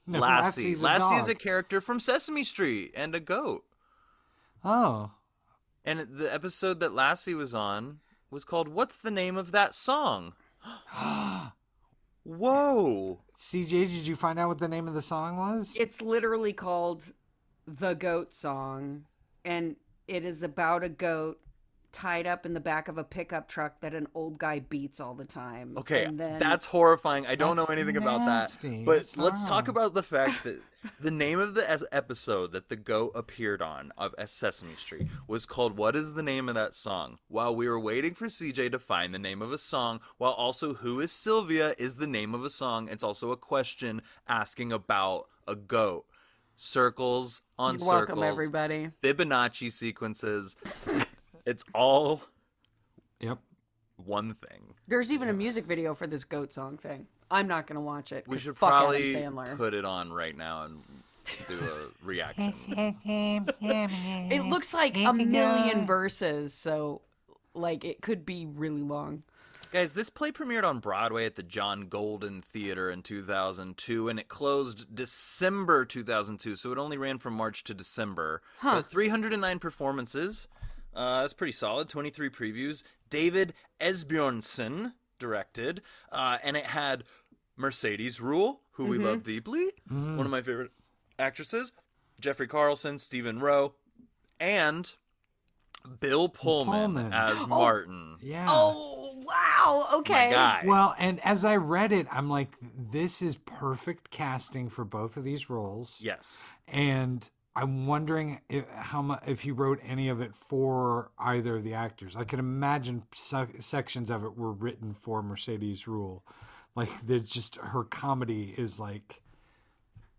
[SPEAKER 3] No,
[SPEAKER 2] Lassie. Lassie is a character from Sesame Street and a goat.
[SPEAKER 3] Oh.
[SPEAKER 2] And the episode that Lassie was on was called "What's the name of that song?" Whoa!
[SPEAKER 3] CJ, did you find out what the name of the song was?
[SPEAKER 4] It's literally called The Goat Song, and it is about a goat tied up in the back of a pickup truck that an old guy beats all the time.
[SPEAKER 2] Okay,
[SPEAKER 4] And then
[SPEAKER 2] that's horrifying. I don't know
[SPEAKER 3] That's
[SPEAKER 2] anything about that. But
[SPEAKER 3] That's
[SPEAKER 2] let's talk about the fact that the name of the episode that the goat appeared on of Sesame Street was called What is the name of that song? While we were waiting for CJ to find the name of a song, while also Who is Sylvia is the name of a song. It's also a question asking about a goat. Circles on
[SPEAKER 4] You're
[SPEAKER 2] circles.
[SPEAKER 4] welcome, everybody.
[SPEAKER 2] Fibonacci sequences. it's all
[SPEAKER 3] Yep.
[SPEAKER 2] one thing.
[SPEAKER 4] There's even a music video for this goat song thing. I'm not gonna watch it.
[SPEAKER 2] We
[SPEAKER 4] 'cause
[SPEAKER 2] should
[SPEAKER 4] fuck
[SPEAKER 2] probably
[SPEAKER 4] Adam Sandler.
[SPEAKER 2] put it on right now and do a reaction.
[SPEAKER 4] It looks like a million verses, so like it could be really long.
[SPEAKER 2] Guys, this play premiered on Broadway at the John Golden Theater in 2002 and it closed December 2002, so it only ran from March to December.
[SPEAKER 4] Huh.
[SPEAKER 2] But 309 performances. Uh, that's pretty solid. 23 previews. David Esbjornson directed, uh, and it had Mercedes Ruehl, who we love deeply, one of my favorite actresses, Jeffrey Carlson, Stephen Rowe, and Bill Pullman,
[SPEAKER 3] Pullman.
[SPEAKER 2] as Martin.
[SPEAKER 3] Yeah.
[SPEAKER 4] Oh wow!
[SPEAKER 2] My
[SPEAKER 4] Okay.
[SPEAKER 2] guy.
[SPEAKER 3] Well, and as I read it, I'm like, this is perfect casting for both of these roles.
[SPEAKER 2] Yes.
[SPEAKER 3] And I'm wondering if, how much if he wrote any of it for either of the actors. I can imagine se- sections of it were written for Mercedes Ruehl. Like, there's just her comedy is like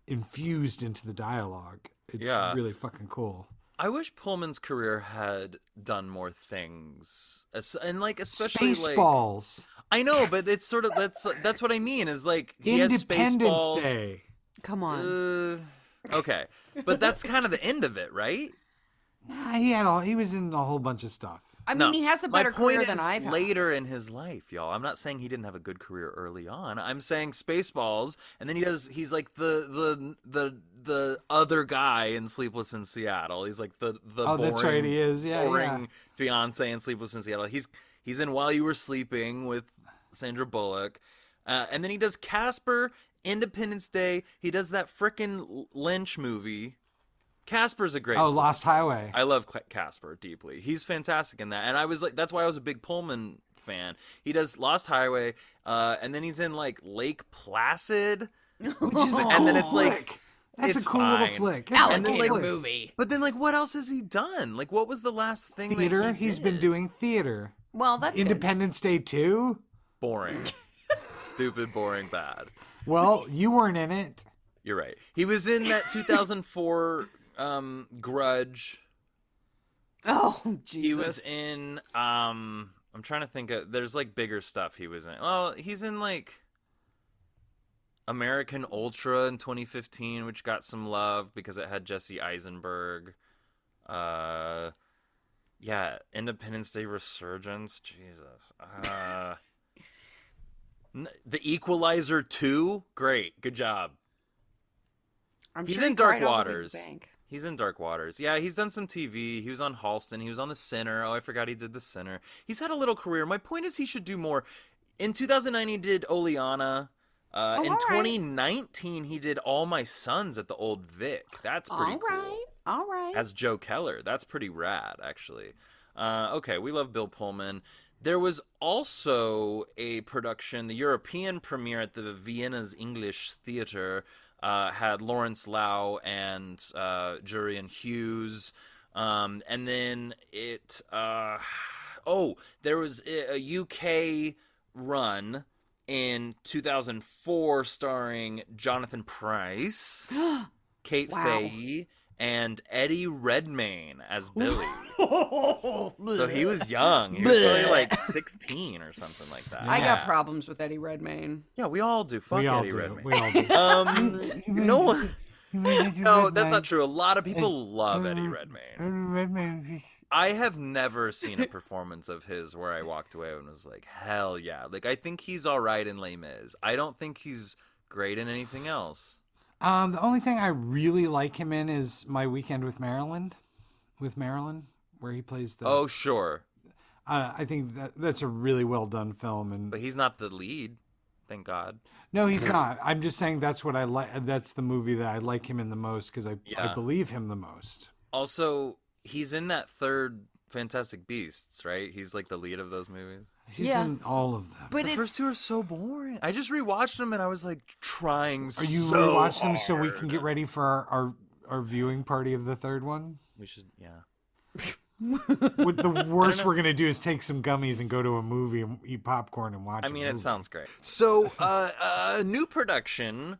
[SPEAKER 3] infused into the dialogue. It's
[SPEAKER 2] Yeah.
[SPEAKER 3] really fucking cool.
[SPEAKER 2] I wish Pullman's career had done more things, and like especially like I know, but it's sort of that's that's what I mean is like he has
[SPEAKER 3] Independence
[SPEAKER 2] Spaceballs.
[SPEAKER 3] Day.
[SPEAKER 4] Come on.
[SPEAKER 2] Uh, okay, but that's kind of the end of it, right?
[SPEAKER 3] Nah, he had all. He was in a whole bunch of stuff.
[SPEAKER 4] I mean,
[SPEAKER 2] No,
[SPEAKER 4] he has a better
[SPEAKER 2] point
[SPEAKER 4] career
[SPEAKER 2] is
[SPEAKER 4] than I've had.
[SPEAKER 2] later in his life, y'all. I'm not saying he didn't have a good career early on. I'm saying Spaceballs, and then he does. He's like the the the the other guy in Sleepless in Seattle. He's like the the
[SPEAKER 3] Oh,
[SPEAKER 2] boring,
[SPEAKER 3] that's right, he is. Yeah,
[SPEAKER 2] boring
[SPEAKER 3] yeah.
[SPEAKER 2] fiance in Sleepless in Seattle. He's he's in While You Were Sleeping with Sandra Bullock, uh, and then he does Casper, Independence Day. He does that frickin' Lynch movie. Casper's a great.
[SPEAKER 3] Oh,
[SPEAKER 2] film.
[SPEAKER 3] Lost Highway.
[SPEAKER 2] I love Casper deeply. He's fantastic in that, and I was like, that's why I was a big Pullman fan. He does Lost Highway, uh, and then he's in like Lake Placid,
[SPEAKER 3] which is a
[SPEAKER 2] And then it's like.
[SPEAKER 3] That's
[SPEAKER 2] it's
[SPEAKER 3] a cool
[SPEAKER 2] fine.
[SPEAKER 3] little flick. That's a
[SPEAKER 2] And then,
[SPEAKER 3] cool
[SPEAKER 2] like,
[SPEAKER 3] flick.
[SPEAKER 4] movie.
[SPEAKER 2] But then, like, what else has he done? Like, what was the last thing? that
[SPEAKER 3] theater.
[SPEAKER 2] he
[SPEAKER 3] He's been doing theater.
[SPEAKER 4] Well, that's good.
[SPEAKER 3] Independence Day too.
[SPEAKER 2] boring, stupid, boring, bad.
[SPEAKER 3] Well, you weren't in it.
[SPEAKER 2] You're right. He was in that 2004 um, Grudge.
[SPEAKER 4] Oh, Jesus.
[SPEAKER 2] He was in. Um, I'm trying to think. Of, there's like bigger stuff he was in. Well, he's in like American Ultra in 2015, which got some love because it had Jesse Eisenberg. Uh, Yeah, Independence Day Resurgence. Jesus. Uh, n- the Equalizer 2. Great. Good job.
[SPEAKER 4] I'm
[SPEAKER 2] He's
[SPEAKER 4] sure
[SPEAKER 2] in Dark
[SPEAKER 4] cried all the way to the
[SPEAKER 2] Waters. He's in Dark Waters. Yeah, he's done some TV. He was on Halston. He was on The Sinner. Oh, I forgot he did The Sinner. He's had a little career. My point is he should do more. In 2009, he did Oleanna. Uh,
[SPEAKER 4] Oh,
[SPEAKER 2] in
[SPEAKER 4] all right.
[SPEAKER 2] 2019, he did All My Sons at the Old Vic. That's pretty
[SPEAKER 4] All
[SPEAKER 2] cool.
[SPEAKER 4] right, all right.
[SPEAKER 2] As Joe Keller. That's pretty rad, actually. Uh, okay, we love Bill Pullman. There was also a production, the European premiere at the Vienna's English Theater, uh, had Lawrence Lau and uh, Jurian Hughes. Um, and then it, uh, oh, there was a, UK run in 2004 starring Jonathan Pryce, Kate
[SPEAKER 4] Wow.
[SPEAKER 2] Fahy, and Eddie Redmayne as Billy. so he was young. He was probably like 16 or something like that.
[SPEAKER 4] I
[SPEAKER 2] yeah.
[SPEAKER 4] got problems with Eddie Redmayne.
[SPEAKER 2] Yeah, we all do. Fuck
[SPEAKER 3] we
[SPEAKER 2] Eddie
[SPEAKER 3] do.
[SPEAKER 2] Redmayne.
[SPEAKER 3] We all do.
[SPEAKER 2] Um, no one. No, that's not true. A lot of people love Eddie Redmayne. I have never seen a performance of his where I walked away and was like, hell yeah. Like, I think he's all right in Les Mis. I don't think he's great in anything else.
[SPEAKER 3] Um, the only thing I really like him in is My Weekend with Maryland, with Marilyn, where he plays the.
[SPEAKER 2] Oh, sure.
[SPEAKER 3] uh, I think that that's a really well done film, and
[SPEAKER 2] But he's not the lead. Thank God.
[SPEAKER 3] no, he's not. I'm just saying that's what I like. That's the movie that I like him in the most because I
[SPEAKER 2] Yeah.
[SPEAKER 3] I believe him the most.
[SPEAKER 2] Also, he's in that third Fantastic Beasts, right? He's like the lead of those movies.
[SPEAKER 3] He's
[SPEAKER 4] Yeah.
[SPEAKER 3] in all of them.
[SPEAKER 4] But
[SPEAKER 2] the
[SPEAKER 4] it's
[SPEAKER 2] first two are so boring. I just rewatched them and I was like trying
[SPEAKER 3] Are you
[SPEAKER 2] so
[SPEAKER 3] rewatch them so we can get ready for our, our our viewing party of the third one?
[SPEAKER 2] We should, yeah.
[SPEAKER 3] What the worst we're gonna do is take some gummies and go to a movie and eat popcorn and watch.
[SPEAKER 2] I mean, it
[SPEAKER 3] movie.
[SPEAKER 2] sounds great. So, uh, a new production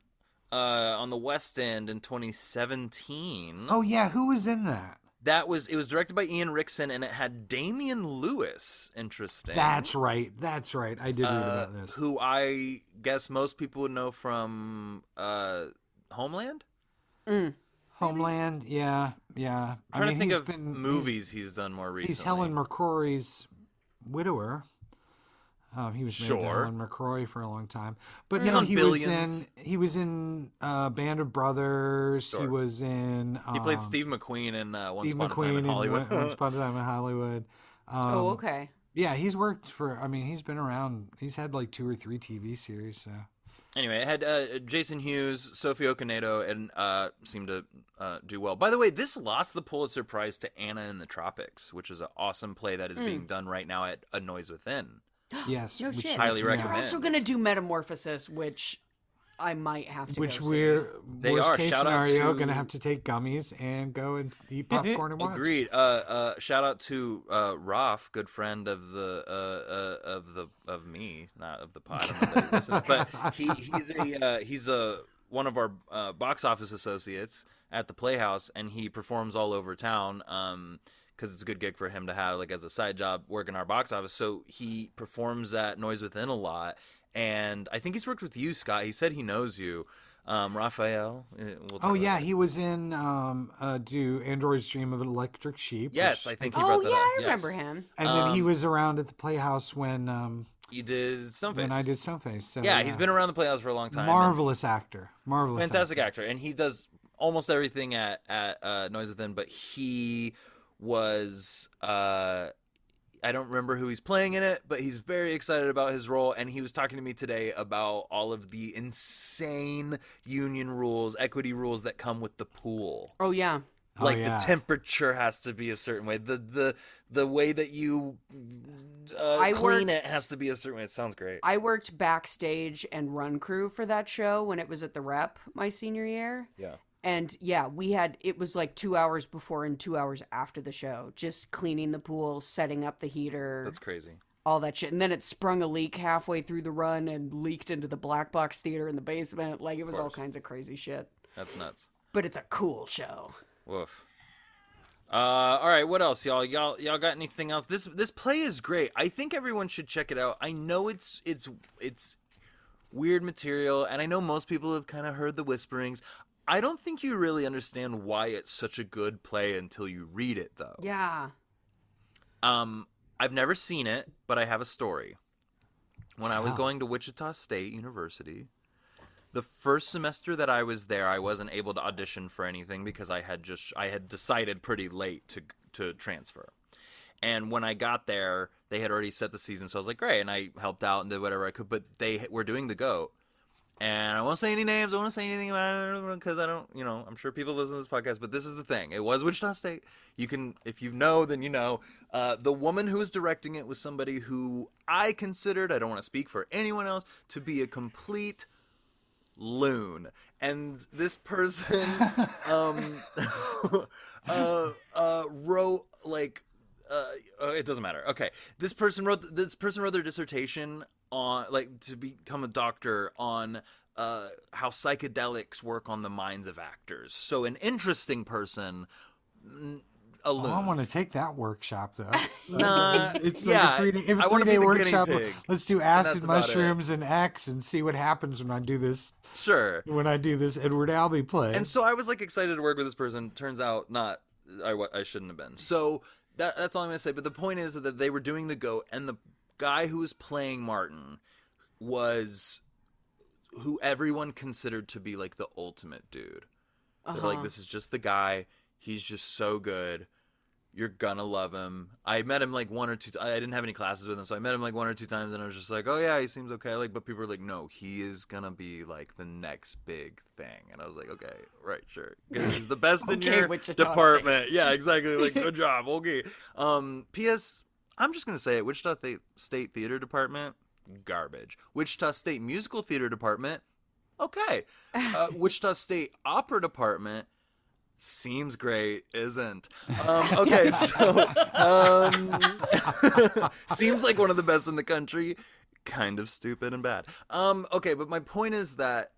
[SPEAKER 2] uh, on the West End in 2017.
[SPEAKER 3] Oh yeah, who was in that?
[SPEAKER 2] That was it was directed by Ian Rickson and it had Damian Lewis. Interesting.
[SPEAKER 3] That's right. That's right. I did read
[SPEAKER 2] uh,
[SPEAKER 3] about this.
[SPEAKER 2] who I guess most people would know from uh, Homeland.
[SPEAKER 3] Homeland. Yeah, yeah.
[SPEAKER 2] I'm trying to think
[SPEAKER 3] he's
[SPEAKER 2] of
[SPEAKER 3] been-
[SPEAKER 2] movies he's done more recently.
[SPEAKER 3] He's Helen McCrory's widower. Um, he was married to
[SPEAKER 2] Sure.
[SPEAKER 3] Helen McCrory for a long time, but
[SPEAKER 2] He's
[SPEAKER 3] no, he
[SPEAKER 2] Billions.
[SPEAKER 3] was in. He was in uh, Band of Brothers. He was in. Um,
[SPEAKER 2] He played Steve McQueen in uh, Once
[SPEAKER 3] Steve
[SPEAKER 2] Upon a Time
[SPEAKER 3] McQueen
[SPEAKER 2] in
[SPEAKER 3] in
[SPEAKER 2] Hollywood.
[SPEAKER 3] Once Once Upon a Time in Hollywood. Um,
[SPEAKER 4] oh, okay.
[SPEAKER 3] Yeah, he's worked for. I mean, he's been around. He's had like two or three TV series. So
[SPEAKER 2] Anyway, it had uh, Jason Hughes, Sophie Okonedo, and uh, seemed to uh, do well. By the way, this lost the Pulitzer Prize to Anna in the Tropics, which is an awesome play that is being done right now at A Noise Within.
[SPEAKER 3] yes,
[SPEAKER 4] No
[SPEAKER 3] which,
[SPEAKER 4] shit.
[SPEAKER 2] Highly
[SPEAKER 3] yeah,
[SPEAKER 4] We're also gonna do Metamorphosis, which I might have to.
[SPEAKER 3] Which
[SPEAKER 4] go
[SPEAKER 3] we're
[SPEAKER 2] They
[SPEAKER 3] worst
[SPEAKER 2] are.
[SPEAKER 3] case
[SPEAKER 2] Shout out
[SPEAKER 3] scenario
[SPEAKER 2] to-
[SPEAKER 3] gonna have to take gummies and go and eat popcorn and watch.
[SPEAKER 2] Agreed. Uh, uh, shout out to uh, Roth, good friend of the uh, uh, of the of me, not of the pod. I don't know that he listens, but he, he's a uh, he's a one of our uh, box office associates at the Playhouse, and he performs all over town. Um, because it's a good gig for him to have like as a side job working our box office. So he performs at Noise Within a lot, and I think he's worked with you, Scott. He said he knows you, um, Raphael. uh, We'll
[SPEAKER 3] Oh yeah, he was in um uh do Android's Dream of an Electric Sheep.
[SPEAKER 2] Yes,
[SPEAKER 3] which-
[SPEAKER 2] I think he
[SPEAKER 4] Oh
[SPEAKER 2] brought
[SPEAKER 4] yeah,
[SPEAKER 2] that up.
[SPEAKER 4] I remember
[SPEAKER 2] yes.
[SPEAKER 4] him.
[SPEAKER 3] And then he
[SPEAKER 2] um,
[SPEAKER 3] was around at the Playhouse when um
[SPEAKER 2] You did Stoneface.
[SPEAKER 3] when I did Stoneface. So,
[SPEAKER 2] yeah, he's been around the Playhouse for a long time.
[SPEAKER 3] marvelous actor. Marvelous.
[SPEAKER 2] fantastic actor, and he does almost everything at at uh, Noise Within. But he was uh, I don't remember who he's playing in it, but he's very excited about his role, and he was talking to me today about all of the insane union rules, equity rules that come with the pool.
[SPEAKER 4] Oh yeah.
[SPEAKER 3] Oh,
[SPEAKER 2] like
[SPEAKER 3] yeah.
[SPEAKER 2] the temperature has to be a certain way. The the the way that you uh,
[SPEAKER 4] I
[SPEAKER 2] clean it has to be a certain way. It sounds great.
[SPEAKER 4] I worked backstage and run crew for that show when it was at the Rep my senior year.
[SPEAKER 2] yeah.
[SPEAKER 4] And yeah, we had it was like two hours before and two hours after the show, just cleaning the pool, setting up the heater,
[SPEAKER 2] That's crazy.
[SPEAKER 4] all that shit. And then it sprung a leak halfway through the run and leaked into the black box theater in the basement. Like it was all kinds of crazy shit.
[SPEAKER 2] That's nuts.
[SPEAKER 4] But it's a cool show.
[SPEAKER 2] Woof. Uh, all right, what else, y'all? Y'all, y'all got anything else? This this play is great. I think everyone should check it out. I know it's it's it's weird material, and I know most people have kind of heard the whisperings. I don't think you really understand why it's such a good play until you read it, though.
[SPEAKER 4] Yeah.
[SPEAKER 2] Um, I've never seen it, but I have a story. When I was going to Wichita State University, the first semester that I was there, I wasn't able to audition for anything because I had just I had decided pretty late to to transfer. And when I got there, they had already set the season, so I was like, great. And I helped out and did whatever I could. But they were doing the goat, and I won't say any names. I won't say anything about it because I don't, you know, I'm sure people listen to this podcast. But this is the thing: it was Wichita State. You can, if you know, then you know. Uh, the woman who was directing it was somebody who I considered. I don't want to speak for anyone else to be a complete loon and this person um uh uh wrote like uh, uh, it doesn't matter. Okay, this person wrote this person wrote their dissertation on like to become a doctor on uh, how psychedelics work on the minds of actors. So an interesting person, a
[SPEAKER 3] Oh. I want to take that workshop though.
[SPEAKER 2] Nah,
[SPEAKER 3] it's
[SPEAKER 2] yeah,
[SPEAKER 3] like a three day, if a
[SPEAKER 2] I wanna
[SPEAKER 3] three
[SPEAKER 2] be
[SPEAKER 3] day
[SPEAKER 2] the
[SPEAKER 3] workshop. Let's do acid
[SPEAKER 2] that's about it.
[SPEAKER 3] mushrooms and X and see what happens when I do this.
[SPEAKER 2] sure.
[SPEAKER 3] When I do this Edward Albee play.
[SPEAKER 2] And so I was like excited to work with this person. Turns out not. I, wa- I shouldn't have been. So that that's all I'm gonna say. But the point is that they were doing the goat, and the guy who was playing Martin was who everyone considered to be like the ultimate dude. They're
[SPEAKER 4] Uh-huh.
[SPEAKER 2] like, this is just the guy. He's just so good. You're gonna love him. I met him like one or two. T- I didn't have any classes with him, so I met him like one or two times, and I was just like, "Oh yeah, he seems okay." Like, but people were like, "No, he is gonna be like the next big thing," and I was like, "Okay, right, sure. 'Cause He's the best in your
[SPEAKER 4] Wichita
[SPEAKER 2] department." Yeah, exactly. Like, good job. Okay. Um. P.S. I'm just gonna say it. Wichita Th- State Theater Department, garbage. Wichita State Musical Theater Department, okay. Uh, Wichita State Opera Department seems great, isn't? Um, okay, so um, seems like one of the best in the country. Kind of stupid and bad. Um, okay, but my point is that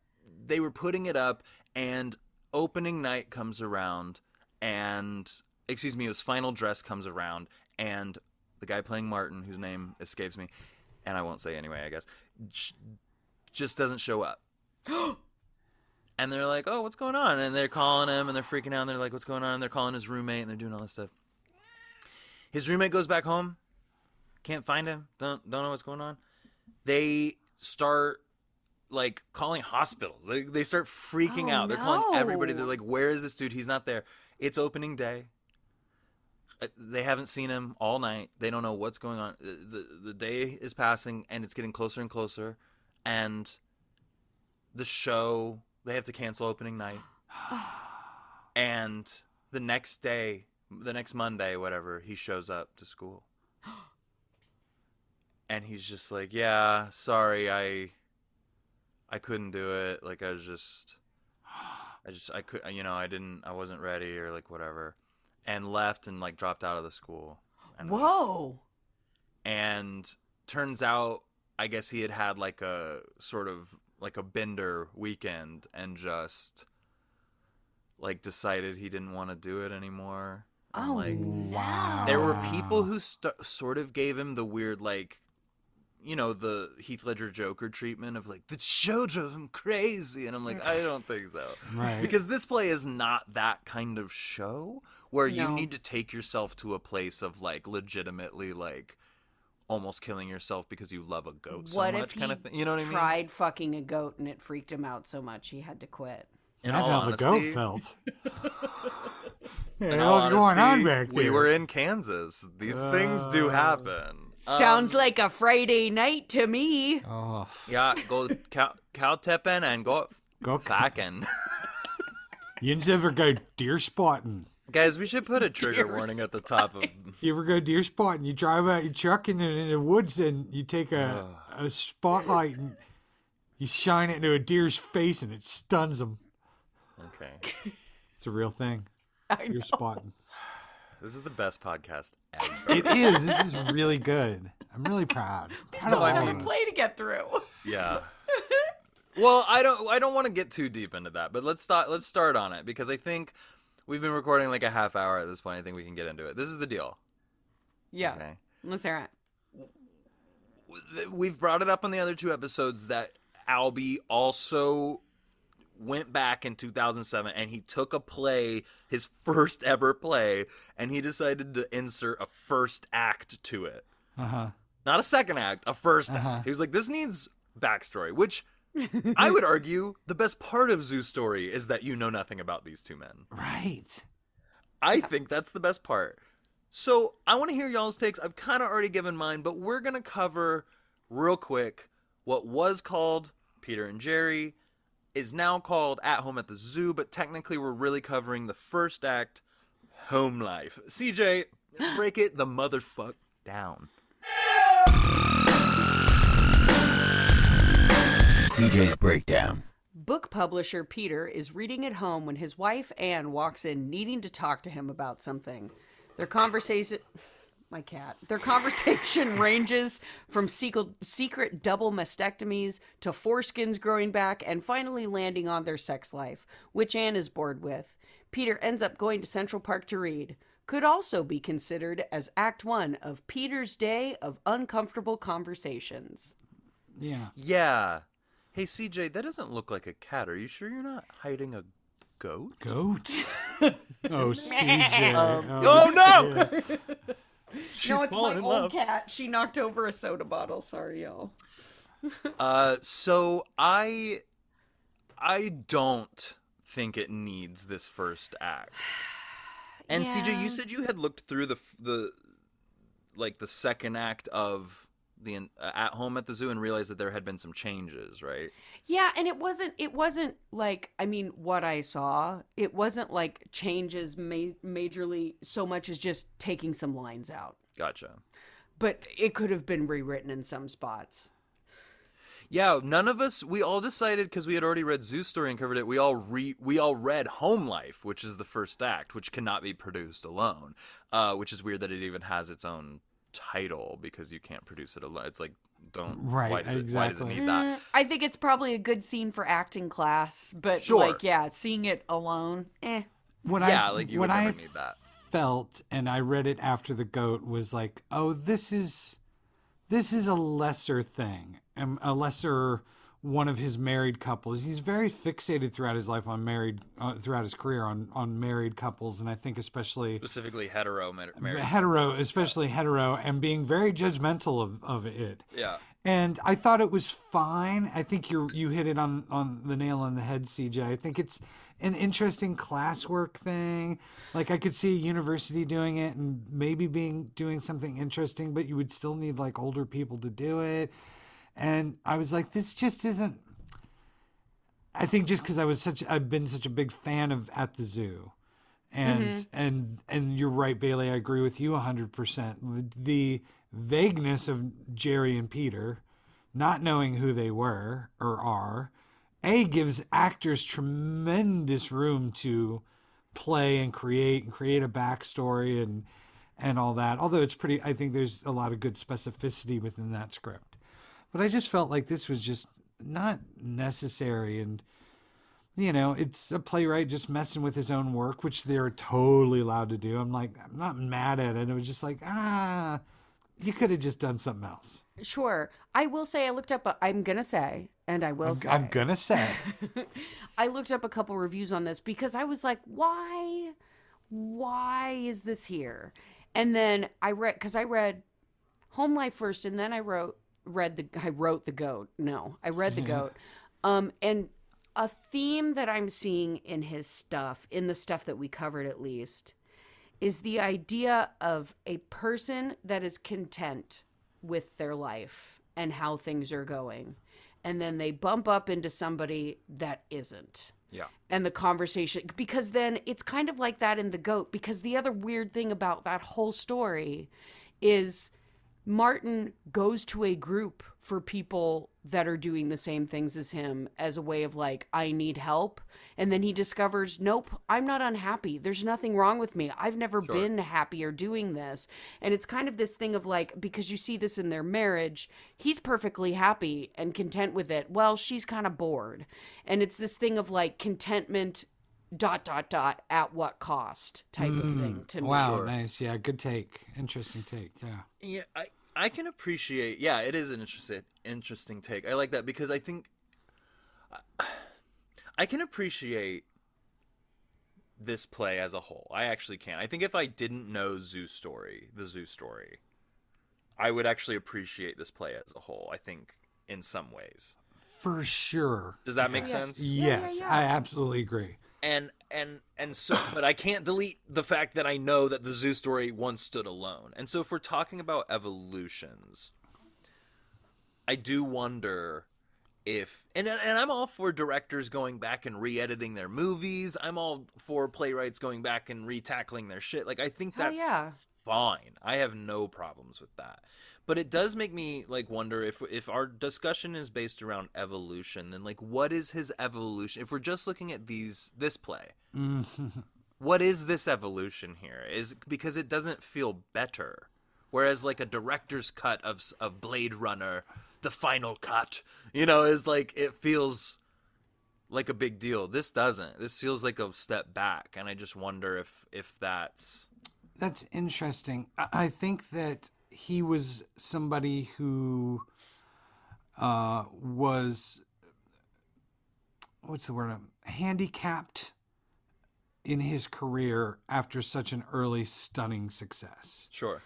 [SPEAKER 2] they were putting it up, and opening night comes around, and excuse me, it was final dress comes around, and the guy playing Martin, whose name escapes me, and I won't say anyway, I guess, just doesn't show up. and they're like, "Oh, what's going on?" And they're calling him, and they're freaking out. And they're like, "What's going on?" And they're calling his roommate, and they're doing all this stuff. His roommate goes back home, can't find him, don't don't know what's going on. They start like calling hospitals. They they start freaking
[SPEAKER 4] Oh,
[SPEAKER 2] out. They're calling everybody. They're like, "Where is this dude? He's not there." It's opening day. They haven't seen him all night. They don't know what's going on. The the day is passing and it's getting closer and closer and the show they have to cancel opening night. and the next day, the next Monday, whatever, he shows up to school. And he's just like, "Yeah, sorry, I I couldn't do it. Like I was just I just I could you know, I didn't I wasn't ready or like whatever." And left and like dropped out of the school. And was
[SPEAKER 4] Whoa.
[SPEAKER 2] and turns out i guess he had had like a sort of like a bender weekend and just like decided he didn't want to do it anymore and,
[SPEAKER 4] Oh
[SPEAKER 2] like
[SPEAKER 4] no.
[SPEAKER 2] there were people who st- sort of gave him the weird like you know the heath ledger joker treatment of like the show drove him crazy and i'm like i don't think so
[SPEAKER 3] right.
[SPEAKER 2] because this play is not that kind of show where you need to take yourself to a place of like legitimately like almost killing yourself because you love a goat so
[SPEAKER 4] what
[SPEAKER 2] much
[SPEAKER 4] if he
[SPEAKER 2] kind of thing. You know what I mean?
[SPEAKER 4] tried fucking a goat and it freaked him out so much he had to quit?
[SPEAKER 2] In
[SPEAKER 3] That's
[SPEAKER 2] all
[SPEAKER 3] how
[SPEAKER 2] honesty,
[SPEAKER 3] the goat felt.
[SPEAKER 2] in
[SPEAKER 3] yeah,
[SPEAKER 2] all
[SPEAKER 3] what's going on back there?
[SPEAKER 2] We were in Kansas. These things do
[SPEAKER 3] Uh,
[SPEAKER 2] happen.
[SPEAKER 4] Sounds
[SPEAKER 2] Um,
[SPEAKER 4] like a Friday night to me.
[SPEAKER 3] Oh,
[SPEAKER 2] yeah. Go cow, cow tipping and go
[SPEAKER 3] go.
[SPEAKER 2] backing.
[SPEAKER 3] You ever go deer spotting?
[SPEAKER 2] Guys, we should put a trigger
[SPEAKER 4] Deer
[SPEAKER 2] warning at the top of.
[SPEAKER 3] You ever go deer spotting? You drive out your truck in the, in the woods and you take a, a spotlight and you shine it into a deer's face and it stuns them.
[SPEAKER 2] Okay,
[SPEAKER 3] It's a real thing.
[SPEAKER 4] I
[SPEAKER 3] Deer
[SPEAKER 4] know.
[SPEAKER 3] spotting.
[SPEAKER 2] this is the best podcast ever.
[SPEAKER 3] It is. This is really good. I'm really proud. proud of
[SPEAKER 2] No, I
[SPEAKER 3] all of
[SPEAKER 2] mean-
[SPEAKER 4] play to get through.
[SPEAKER 2] Yeah. Well, I don't I don't want to get too deep into that, but let's start let's start on it because I think we've been recording like a half hour at this point. I think we can get into it. This is the deal.
[SPEAKER 4] Yeah.
[SPEAKER 2] Okay.
[SPEAKER 4] Let's hear it.
[SPEAKER 2] We've brought it up on the other two episodes that Albee also went back in 2007 and he took a play, his first ever play, and he decided to insert a first act to it.
[SPEAKER 3] Uh huh.
[SPEAKER 2] Not a second act, a 1st
[SPEAKER 3] Uh-huh.
[SPEAKER 2] act. He was like, this needs backstory, which I would argue the best part of Zoo's story is that you know nothing about these two men.
[SPEAKER 3] Right.
[SPEAKER 2] I think that's the best part. So I want to hear y'all's takes. I've kind of already given mine, but we're going to cover real quick what was called Peter and Jerry is now called At Home at the Zoo, but technically we're really covering the first act, Home Life. CJ, break it the motherfuck down.
[SPEAKER 5] CJ's Breakdown.
[SPEAKER 4] Book publisher Peter is reading at home when his wife Anne walks in needing to talk to him about something. Their conversation my cat. Their conversation ranges from secret, secret double mastectomies to foreskins growing back and finally landing on their sex life, which Anne is bored with. Peter ends up going to Central Park to read. Could also be considered as Act 1 of Peter's Day of Uncomfortable Conversations.
[SPEAKER 3] Yeah.
[SPEAKER 2] Yeah. Hey, CJ, that doesn't look like a cat. Are you sure you're not hiding a goat?
[SPEAKER 3] Goat. oh, CJ.
[SPEAKER 2] Um, oh, no! She's
[SPEAKER 4] no, it's my old
[SPEAKER 2] love.
[SPEAKER 4] cat. She knocked over a soda bottle. Sorry, y'all.
[SPEAKER 2] Uh, so I, I don't think it needs this first act. And CJ, you said you had looked through the the, like the second act of the uh, at home at the zoo and realized that there had been some changes, right?
[SPEAKER 4] Yeah, and it wasn't. It wasn't like. I mean, what I saw. It wasn't like changes ma- majorly so much as just taking some lines out.
[SPEAKER 2] Gotcha.
[SPEAKER 4] But it could have been rewritten in some spots.
[SPEAKER 2] Yeah, none of us. We all decided because we had already read Zoo Story and covered it. We all re we all read Home Life, which is the first act, which cannot be produced alone. Uh, which is weird that it even has its own title because you can't produce it alone. It's like don't
[SPEAKER 3] Right,
[SPEAKER 2] Why does, it, why does it
[SPEAKER 3] exactly.
[SPEAKER 2] need that?
[SPEAKER 4] Mm, I think it's probably a good scene for acting class, but
[SPEAKER 2] Sure.
[SPEAKER 4] like, yeah, seeing it alone, eh.
[SPEAKER 3] What
[SPEAKER 2] Yeah,
[SPEAKER 3] I,
[SPEAKER 2] like you
[SPEAKER 3] what
[SPEAKER 2] would
[SPEAKER 3] I
[SPEAKER 2] never need that.
[SPEAKER 3] felt, and I read it after the goat, was like, oh, this is this is a lesser thing, um, a lesser one of his married couples. He's very fixated throughout his life on married, uh, throughout his career on on married couples, and I think especially
[SPEAKER 2] Specifically hetero mar- married.
[SPEAKER 3] hetero, especially hetero, and being very judgmental of, of it.
[SPEAKER 2] Yeah.
[SPEAKER 3] And I thought it was fine. I think you you hit it on on the nail on the head, CJ. I think it's an interesting classwork thing. Like I could see a university doing it and maybe being doing something interesting, but you would still need like older people to do it. And I was like, this just isn't. I think just because I was such, I've been such a big fan of At the Zoo, and mm-hmm. and and you're right, Bailey. I agree with you hundred percent. The vagueness of Jerry and Peter, not knowing who they were or are, a gives actors tremendous room to play and create and create a backstory and and all that. Although it's pretty, I think there's a lot of good specificity within that script. But I just felt like this was just not necessary and you know, it's a playwright just messing with his own work, which they're totally allowed to do. I'm like, I'm not mad at it. It was just like, ah, you could have just done something else.
[SPEAKER 4] Sure. I will say I looked up. A, I'm gonna say, and I will
[SPEAKER 3] I'm,
[SPEAKER 4] say,
[SPEAKER 3] I'm gonna say,
[SPEAKER 4] I looked up a couple reviews on this because I was like, why? Why is this here? And then I read because I read Home Life first, and then I wrote read the I wrote the goat. No, I read the goat. Um, and a theme that I'm seeing in his stuff, in the stuff that we covered at least, is the idea of a person that is content with their life and how things are going. And then they bump up into somebody that isn't.
[SPEAKER 2] Yeah.
[SPEAKER 4] And the conversation, because then it's kind of like that in The Goat. Because the other weird thing about that whole story is Martin goes to a group for people that are doing the same things as him as a way of like, I need help. And then he discovers, nope, I'm not unhappy. There's nothing wrong with me. I've never
[SPEAKER 2] Sure.
[SPEAKER 4] been happier doing this. And it's kind of this thing of like, because you see this in their marriage, he's perfectly happy and content with it. Well, she's kind of bored. And it's this thing of like contentment, dot, dot, dot, at what cost type of thing mm. to me.
[SPEAKER 3] wow,
[SPEAKER 2] Sure.
[SPEAKER 3] nice, yeah, good take, interesting take, yeah.
[SPEAKER 2] Yeah, I I can appreciate. Yeah, it is an interesting interesting take. I like that because I think I can appreciate this play as a whole. I actually can. I think if I didn't know Zoo Story, the Zoo Story, I would actually appreciate this play as a whole. I think in some ways.
[SPEAKER 3] For sure.
[SPEAKER 2] Does that make
[SPEAKER 4] Yes.
[SPEAKER 2] sense?
[SPEAKER 4] Yeah, yeah,
[SPEAKER 3] Yes,
[SPEAKER 4] yeah.
[SPEAKER 3] I absolutely agree.
[SPEAKER 2] And and and so but i can't delete the fact that i know that the zoo story once stood alone. And so if we're talking about evolutions i do wonder if and and i'm all for directors going back and re-editing their movies. I'm all for playwrights going back and re-tackling their shit. Like i think
[SPEAKER 4] Hell
[SPEAKER 2] that's
[SPEAKER 4] yeah.
[SPEAKER 2] Fine. I have no problems with that. But it does make me like wonder if if our discussion is based around evolution, then like what is his evolution? If we're just looking at these this play, mm-hmm. what is this evolution here? Is because it doesn't feel better. Whereas like a director's cut of of Blade Runner, the final cut, you know, is like it feels like a big deal. This doesn't. This feels like a step back, and I just wonder if if that's
[SPEAKER 3] That's interesting. I I think that he was somebody who uh, was what's the word? Handicapped in his career after such an early stunning success.
[SPEAKER 2] sure.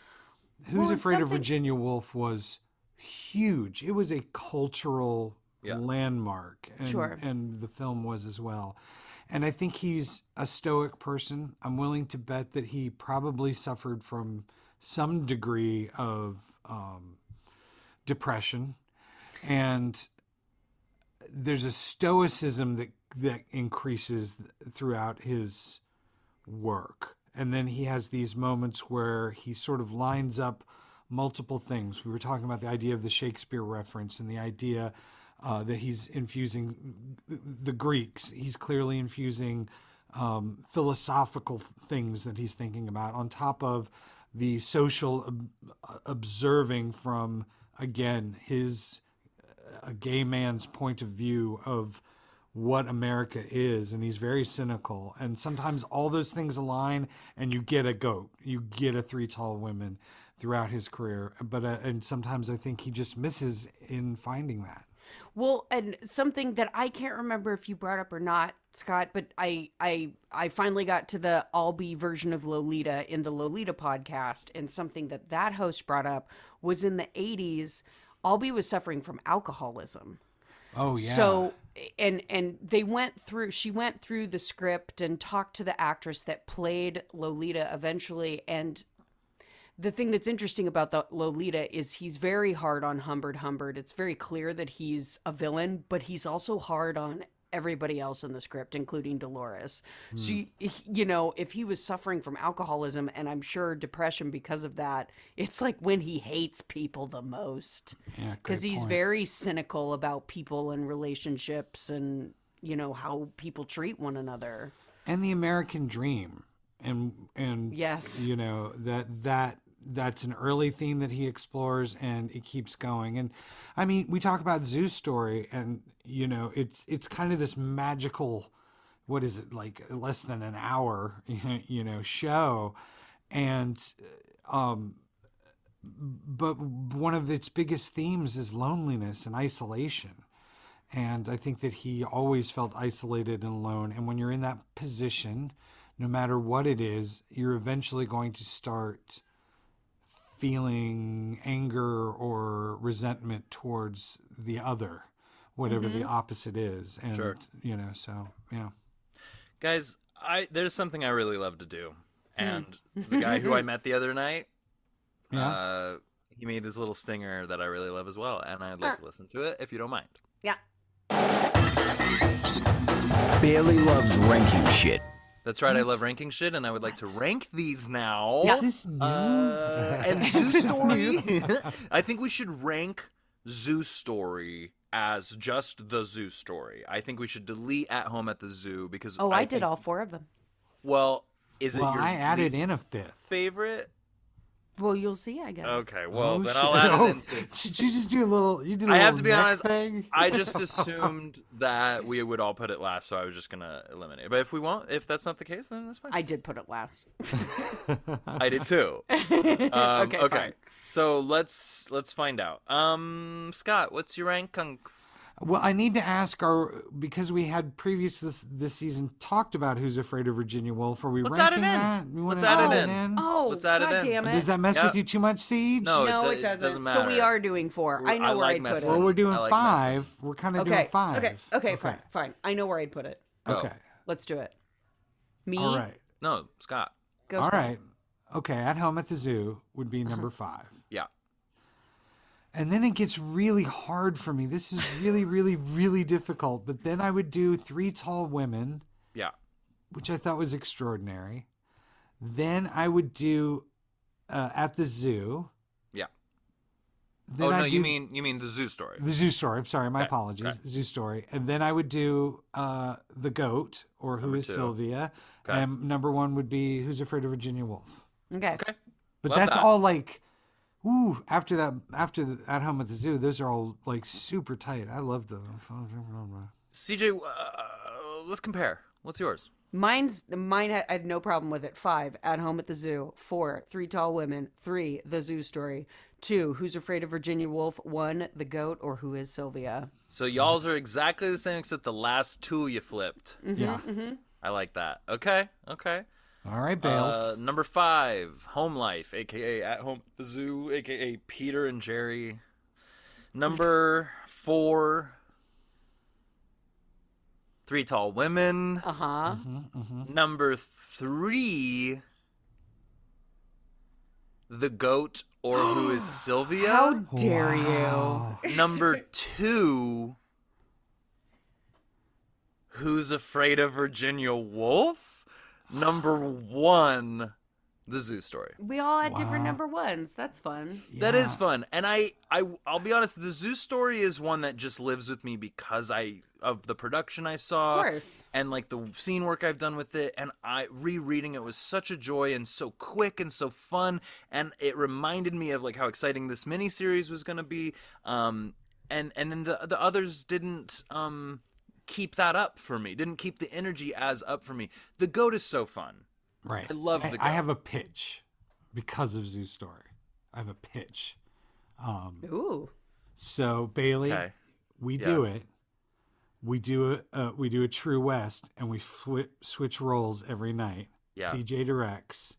[SPEAKER 3] Who's
[SPEAKER 4] Well, it's
[SPEAKER 3] Afraid of Virginia Woolf was huge. It was a cultural
[SPEAKER 2] Yeah.
[SPEAKER 3] landmark, and,
[SPEAKER 4] Sure.
[SPEAKER 3] and the film was as well. And I think he's a stoic person. I'm willing to bet that he probably suffered from some degree of um, depression, and there's a stoicism that that increases throughout his work. And then he has these moments where he sort of lines up multiple things. We were talking about the idea of the Shakespeare reference and the idea uh, that he's infusing the, Greeks. He's clearly infusing um, philosophical things that he's thinking about on top of the social ob- observing from, again, his a gay man's point of view of what America is, and he's very cynical. And sometimes all those things align, and you get a goat, you get a three tall women throughout his career. But uh, and sometimes I think he just misses in finding that.
[SPEAKER 4] Well, and something that I can't remember if you brought up or not, Scott, but I I I finally got to the Albee version of Lolita in the Lolita podcast, and something that that host brought up was in the '80s. Albee was suffering from alcoholism.
[SPEAKER 3] Oh yeah.
[SPEAKER 4] So and and they went through she went through the script and talked to the actress that played Lolita eventually and the thing that's interesting about the Lolita is he's very hard on Humbert Humbert. It's very clear that he's a villain, but he's also hard on everybody else in the script, including Dolores. So, hmm. you, you know, if he was suffering from alcoholism and I'm sure depression because of that, it's like when he hates people the most because
[SPEAKER 3] great
[SPEAKER 4] he's
[SPEAKER 3] point.
[SPEAKER 4] very cynical about people and relationships and you know how people treat one another
[SPEAKER 3] and the American dream, and and
[SPEAKER 4] Yes.
[SPEAKER 3] you know that that that's an early theme that he explores, and it keeps going. And I mean, we talk about Zoo's story, and you know, it's it's kind of this magical, what is it like less than an hour, you know, show, and um, but one of its biggest themes is loneliness and isolation. And I think that he always felt isolated and alone. And when you're in that position, no matter what it is, you're eventually going to start feeling anger or resentment towards the other, whatever the opposite is. And,
[SPEAKER 2] Sure.
[SPEAKER 3] you know, so, yeah.
[SPEAKER 2] Guys, I there's something I really love to do. And the guy who I met the other night,
[SPEAKER 3] Yeah.
[SPEAKER 2] uh, he made this little stinger that I really love as well, and I'd like to listen to it if you don't mind.
[SPEAKER 4] yeah
[SPEAKER 5] Bailey loves ranking shit.
[SPEAKER 2] That's right, I love ranking shit, and I would like to rank these now.
[SPEAKER 3] Is this new?
[SPEAKER 2] Uh, and Zoo Story. I think we should rank Zoo Story as just the Zoo Story. I think we should delete At Home at the Zoo because
[SPEAKER 4] oh i, did
[SPEAKER 2] think-
[SPEAKER 4] all four of them
[SPEAKER 2] Well, is it
[SPEAKER 3] well,
[SPEAKER 2] your
[SPEAKER 3] I added
[SPEAKER 2] least
[SPEAKER 3] in a fifth.
[SPEAKER 2] favorite?
[SPEAKER 4] Well you'll see i guess
[SPEAKER 2] Okay, well
[SPEAKER 3] Oh,
[SPEAKER 2] then
[SPEAKER 3] shit.
[SPEAKER 2] I'll add
[SPEAKER 3] Oh,
[SPEAKER 2] it into.
[SPEAKER 3] Did you just do a little? You did. I
[SPEAKER 2] I have to be honest,
[SPEAKER 3] Thing?
[SPEAKER 2] I just assumed that we would all put it last, so I was just gonna eliminate. it. But if we won't, if that's not the case, then that's fine.
[SPEAKER 4] i did put it last
[SPEAKER 2] I did too. Um,
[SPEAKER 4] okay, fine.
[SPEAKER 2] So let's let's find out. Um, Scott, what's your rankunks?
[SPEAKER 3] Well, I need to ask our because we had previous this, this season talked about Who's Afraid of Virginia Woolf. Are we
[SPEAKER 2] Let's add it
[SPEAKER 3] ranking
[SPEAKER 2] in.
[SPEAKER 3] that? You
[SPEAKER 2] Let's
[SPEAKER 3] wanna
[SPEAKER 2] add it
[SPEAKER 3] add
[SPEAKER 2] in.
[SPEAKER 4] Oh,
[SPEAKER 2] Let's add it
[SPEAKER 4] God
[SPEAKER 2] in.
[SPEAKER 4] damn it.
[SPEAKER 3] Does that mess
[SPEAKER 2] Yeah.
[SPEAKER 3] with you too much, CJ?
[SPEAKER 2] No, it do-
[SPEAKER 4] it
[SPEAKER 2] it
[SPEAKER 4] doesn't.
[SPEAKER 2] doesn't
[SPEAKER 4] So we are doing four. I
[SPEAKER 2] We're-
[SPEAKER 4] know
[SPEAKER 2] I
[SPEAKER 4] where
[SPEAKER 2] like
[SPEAKER 4] I'd put
[SPEAKER 2] it.
[SPEAKER 3] Well, we're doing
[SPEAKER 2] like
[SPEAKER 3] five.
[SPEAKER 2] messing.
[SPEAKER 3] We're kind of
[SPEAKER 4] Okay.
[SPEAKER 3] doing five.
[SPEAKER 4] Okay. Okay. okay, Fine. Fine. I know where I'd put it.
[SPEAKER 2] Go.
[SPEAKER 3] Okay.
[SPEAKER 4] Let's do it. Me.
[SPEAKER 3] All right.
[SPEAKER 2] No, Scott.
[SPEAKER 4] Go.
[SPEAKER 3] All
[SPEAKER 4] Scott.
[SPEAKER 3] right. Okay. At home at the zoo would be
[SPEAKER 4] Uh-huh.
[SPEAKER 3] number five.
[SPEAKER 2] Yeah.
[SPEAKER 3] And then it gets really hard for me. This is really, really, really difficult. But then I would do Three Tall Women,
[SPEAKER 2] Yeah.
[SPEAKER 3] which I thought was extraordinary. Then I would do uh, At the Zoo.
[SPEAKER 2] Yeah.
[SPEAKER 3] Then
[SPEAKER 2] oh
[SPEAKER 3] I'd
[SPEAKER 2] no, you
[SPEAKER 3] do
[SPEAKER 2] mean you mean the zoo story.
[SPEAKER 3] the Zoo Story. I'm sorry, my
[SPEAKER 2] Okay,
[SPEAKER 3] apologies.
[SPEAKER 2] okay.
[SPEAKER 3] Zoo Story. And then I would do uh, The Goat, or Who
[SPEAKER 2] Number
[SPEAKER 3] is
[SPEAKER 2] two.
[SPEAKER 3] Sylvia.
[SPEAKER 2] Okay.
[SPEAKER 3] And number one would be Who's Afraid of Virginia Woolf.
[SPEAKER 4] Okay.
[SPEAKER 2] Okay.
[SPEAKER 3] But
[SPEAKER 2] Love
[SPEAKER 3] that's
[SPEAKER 2] that.
[SPEAKER 3] all like, ooh. After that, after the, at home at the zoo, those are all like super tight. I love those.
[SPEAKER 2] CJ, uh, let's compare. What's yours?
[SPEAKER 4] Mine's mine. I had no problem with it. Five, at home at the zoo. Four, three tall women. Three, the zoo story. Two, who's afraid of Virginia Woolf. One, the goat, or who is Sylvia.
[SPEAKER 2] So y'all's are exactly the same except the last two you flipped.
[SPEAKER 3] Yeah.
[SPEAKER 2] I like that. Okay. Okay.
[SPEAKER 3] All right, Bales.
[SPEAKER 2] Uh, number five, Home Life, aka At Home the Zoo, aka Peter and Jerry. Number four, Three Tall Women.
[SPEAKER 4] Uh huh.
[SPEAKER 3] Mm-hmm.
[SPEAKER 2] Number three, The Goat or Who is Sylvia.
[SPEAKER 4] How dare
[SPEAKER 3] Wow.
[SPEAKER 2] Number two, Who's Afraid of Virginia Woolf? Number one, The Zoo Story.
[SPEAKER 4] We all had different number ones. That's fun.
[SPEAKER 2] That is fun, and I, I, I'll be honest. The Zoo Story is one that just lives with me because I of the production I saw,
[SPEAKER 4] Of course.
[SPEAKER 2] and like the scene work I've done with it, and I rereading it was such a joy and so quick and so fun, and it reminded me of like how exciting this miniseries was going to be. Um, and and then the the others didn't um keep that up for me. Didn't keep the energy as up for me. The goat is so fun.
[SPEAKER 3] Right.
[SPEAKER 2] I love
[SPEAKER 3] I,
[SPEAKER 2] the
[SPEAKER 3] I have a pitch because of Zoo Story. I have a pitch. Um,
[SPEAKER 4] Ooh.
[SPEAKER 3] so Bailey,
[SPEAKER 2] Okay.
[SPEAKER 3] we
[SPEAKER 2] Yeah.
[SPEAKER 3] do it. We do a uh, we do a True West, and we flip, switch roles every night.
[SPEAKER 2] Yeah.
[SPEAKER 3] CJ directs,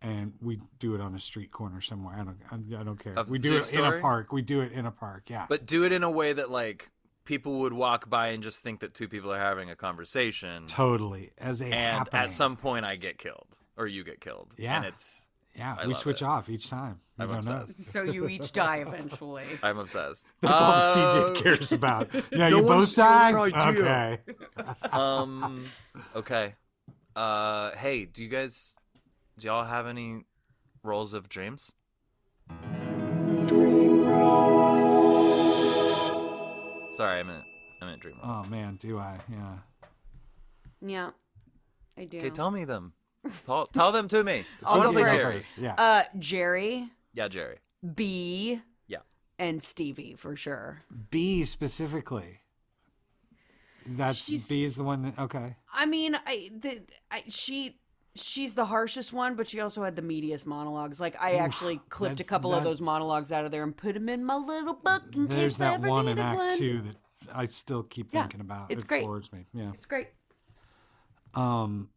[SPEAKER 3] and we do it on a street corner somewhere. I don't I, I don't care.
[SPEAKER 2] Of
[SPEAKER 3] we do
[SPEAKER 2] Zoo
[SPEAKER 3] it in a park. We do it in a park. Yeah.
[SPEAKER 2] But do it in a way that like people would walk by and just think that two people are having a conversation.
[SPEAKER 3] totally as a
[SPEAKER 2] and
[SPEAKER 3] happening.
[SPEAKER 2] at some point I get killed or you get killed.
[SPEAKER 3] Yeah.
[SPEAKER 2] And it's
[SPEAKER 3] yeah,
[SPEAKER 2] I
[SPEAKER 3] we switch
[SPEAKER 2] it.
[SPEAKER 3] off each time. You
[SPEAKER 2] I'm
[SPEAKER 3] don't know.
[SPEAKER 2] obsessed.
[SPEAKER 4] So you each die eventually.
[SPEAKER 2] I'm obsessed.
[SPEAKER 3] That's all
[SPEAKER 2] Uh,
[SPEAKER 3] CJ cares about. Yeah,
[SPEAKER 2] no
[SPEAKER 3] you
[SPEAKER 2] one's
[SPEAKER 3] both die.
[SPEAKER 2] stealing.
[SPEAKER 3] Okay.
[SPEAKER 2] Um okay. Uh hey, do you guys do y'all have any roles of dreams? Sorry, I meant I meant dream role.
[SPEAKER 3] Oh man, do I? Yeah.
[SPEAKER 4] Yeah, I do.
[SPEAKER 2] Okay, tell me them. Tell, tell them to me.
[SPEAKER 4] I'll
[SPEAKER 2] One
[SPEAKER 4] go
[SPEAKER 2] of the
[SPEAKER 4] first.
[SPEAKER 2] characters.
[SPEAKER 3] Yeah.
[SPEAKER 4] Uh, Jerry,
[SPEAKER 2] Yeah, Jerry.
[SPEAKER 4] B,
[SPEAKER 2] Yeah.
[SPEAKER 4] and Stevie for sure.
[SPEAKER 3] B specifically. That's
[SPEAKER 4] She's-
[SPEAKER 3] B is the one. That, okay.
[SPEAKER 4] I mean, I the I, she she's the harshest one, but she also had the meatiest monologues. Like I
[SPEAKER 3] Oof,
[SPEAKER 4] actually clipped a
[SPEAKER 3] that's-
[SPEAKER 4] couple of those monologues out of there and put them in my little book in
[SPEAKER 3] There's
[SPEAKER 4] case I ever
[SPEAKER 3] one in
[SPEAKER 4] needed
[SPEAKER 3] Act
[SPEAKER 4] one.
[SPEAKER 3] Two that I still keep
[SPEAKER 4] Yeah,
[SPEAKER 3] thinking about.
[SPEAKER 4] it's
[SPEAKER 3] it
[SPEAKER 4] great.
[SPEAKER 3] floors me. Yeah.
[SPEAKER 4] It's great.
[SPEAKER 3] Um,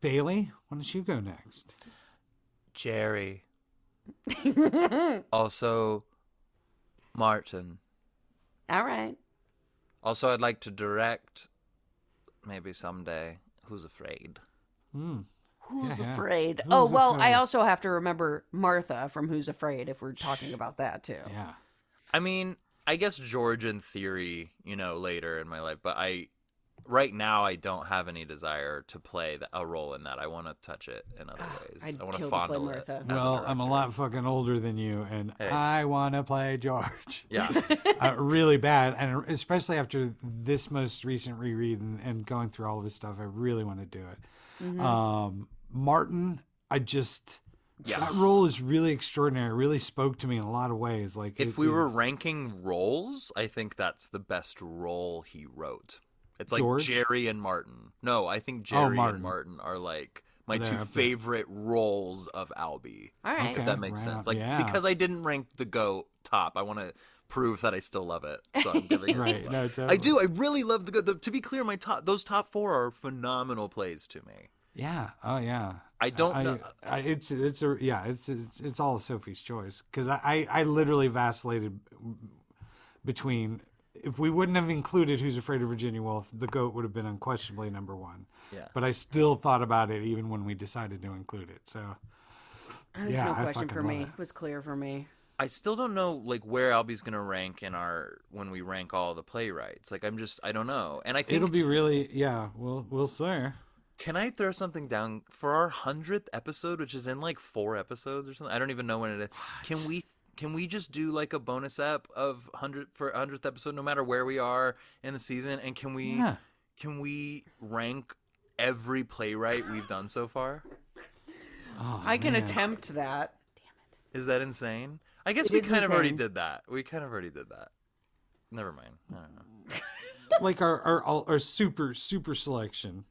[SPEAKER 3] Bailey, why don't you go next?
[SPEAKER 2] Jerry. also Martin.
[SPEAKER 4] All right.
[SPEAKER 2] Also, I'd like to direct, maybe someday. Who's afraid?
[SPEAKER 3] Hmm.
[SPEAKER 4] Who's
[SPEAKER 3] Yeah.
[SPEAKER 4] afraid?
[SPEAKER 3] Who's
[SPEAKER 4] oh well, I also have to remember Martha from Who's Afraid if we're talking about that too.
[SPEAKER 3] Yeah.
[SPEAKER 2] I mean, I guess George in theory, you know, later in my life, but I, right now, I don't have any desire to play a role in that. I want to touch it in other ways.
[SPEAKER 4] I'd
[SPEAKER 2] I want to
[SPEAKER 4] kill to play
[SPEAKER 2] fondle it.
[SPEAKER 4] Martha.
[SPEAKER 3] Well, I'm a lot fucking older than you, and
[SPEAKER 2] Hey.
[SPEAKER 3] I want to play George.
[SPEAKER 2] Yeah.
[SPEAKER 3] uh, really bad, and especially after this most recent reread and, and going through all of his stuff, I really want to do it.
[SPEAKER 4] Mm-hmm.
[SPEAKER 3] Um, Martin, I just
[SPEAKER 2] Yeah.
[SPEAKER 3] that role is really extraordinary. It really spoke to me in a lot of ways. Like
[SPEAKER 2] If
[SPEAKER 3] it-
[SPEAKER 2] we
[SPEAKER 3] it-
[SPEAKER 2] were ranking roles, I think that's the best role he wrote. It's like
[SPEAKER 3] George?
[SPEAKER 2] Jerry and Martin. No, I think
[SPEAKER 3] Oh,
[SPEAKER 2] Jerry
[SPEAKER 3] Martin.
[SPEAKER 2] and Martin are like my
[SPEAKER 3] They're
[SPEAKER 2] two
[SPEAKER 3] up there.
[SPEAKER 2] favorite roles of Albee.
[SPEAKER 4] All right.
[SPEAKER 3] Okay.
[SPEAKER 2] If that makes
[SPEAKER 3] right
[SPEAKER 2] sense.
[SPEAKER 3] on,
[SPEAKER 2] Like
[SPEAKER 3] yeah.
[SPEAKER 2] because I didn't rank the goat top. I want to prove that I still love it. So I'm giving it.
[SPEAKER 3] Right. No,
[SPEAKER 2] I do. I really love the, the. To be clear, my top those top four are phenomenal plays to me.
[SPEAKER 3] Yeah. Oh yeah.
[SPEAKER 2] I don't
[SPEAKER 3] I,
[SPEAKER 2] know.
[SPEAKER 3] I, it's it's a yeah. It's it's it's all Sophie's choice because I, I I literally vacillated between if we wouldn't have included Who's Afraid of Virginia Woolf, the goat would have been unquestionably number one.
[SPEAKER 2] Yeah.
[SPEAKER 3] But I still thought about it even when we decided to include it. So
[SPEAKER 4] There's
[SPEAKER 3] Yeah,
[SPEAKER 4] no question
[SPEAKER 3] fucking
[SPEAKER 4] for me.
[SPEAKER 3] it.
[SPEAKER 4] It was clear for me.
[SPEAKER 2] I still don't know like where Albee's gonna rank in our when we rank all the playwrights. Like I'm just I don't know. And I think
[SPEAKER 3] it'll be really yeah. We'll we'll see.
[SPEAKER 2] Can I throw something down for our hundredth episode, which is in like four episodes or something? I don't even know when it is. Can we can we just do like a bonus app of hundred for hundredth episode, no matter where we are in the season? And can we
[SPEAKER 3] Yeah.
[SPEAKER 2] can we rank every playwright we've done so far?
[SPEAKER 3] Oh,
[SPEAKER 4] I can
[SPEAKER 3] man.
[SPEAKER 4] attempt it!
[SPEAKER 2] Is that insane? I guess
[SPEAKER 4] It
[SPEAKER 2] we
[SPEAKER 4] is
[SPEAKER 2] kind of already did that. We kind of already did that. Never mind. I don't know.
[SPEAKER 3] like our, our our super super selection.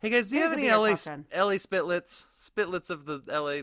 [SPEAKER 2] Hey guys, do you
[SPEAKER 4] Yeah,
[SPEAKER 2] have any
[SPEAKER 4] be
[SPEAKER 2] LA
[SPEAKER 4] top
[SPEAKER 2] s-
[SPEAKER 4] 10.
[SPEAKER 2] LA spitlets? Spitlets of the LA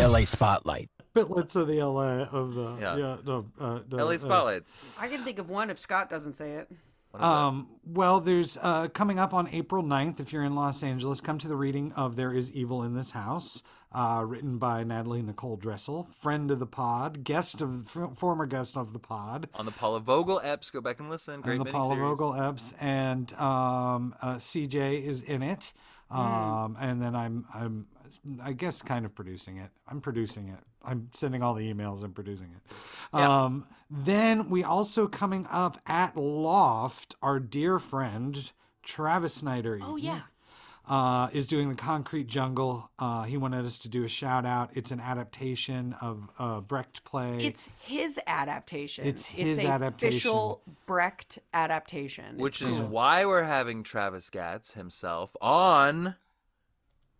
[SPEAKER 5] LA Spotlight.
[SPEAKER 3] Spitlets of the LA of the
[SPEAKER 2] Yeah.
[SPEAKER 3] yeah, the, uh, the,
[SPEAKER 2] LA
[SPEAKER 3] uh,
[SPEAKER 2] spotlights.
[SPEAKER 4] I can think of one if Scott doesn't say it.
[SPEAKER 2] What is that?
[SPEAKER 3] Um, well, there's uh, coming up on April 9th, if you're in Los Angeles, come to the reading of There Is Evil in This House, uh, written by Natalie Nicole Dressel, friend of the pod, guest of f- former guest of the pod,
[SPEAKER 2] on the Paula Vogel eps. Go back and listen. Great
[SPEAKER 3] and the Paula
[SPEAKER 2] miniseries.
[SPEAKER 3] Vogel Epps, and um, uh, CJ is in it. Um, and then I'm, I'm, I guess, kind of producing it. I'm producing it. I'm sending all the emails and producing it.
[SPEAKER 2] Yeah.
[SPEAKER 3] Um, then we also coming up at Loft, our dear friend Travis Snyder.
[SPEAKER 4] Oh yeah.
[SPEAKER 3] Uh, is doing the Concrete Jungle. Uh, he wanted us to do a shout out. It's an adaptation of a Brecht play.
[SPEAKER 4] It's his adaptation.
[SPEAKER 3] It's his
[SPEAKER 4] a
[SPEAKER 3] adaptation.
[SPEAKER 4] Official Brecht adaptation.
[SPEAKER 2] Which is
[SPEAKER 4] cool.
[SPEAKER 2] why we're having Travis Gatz himself on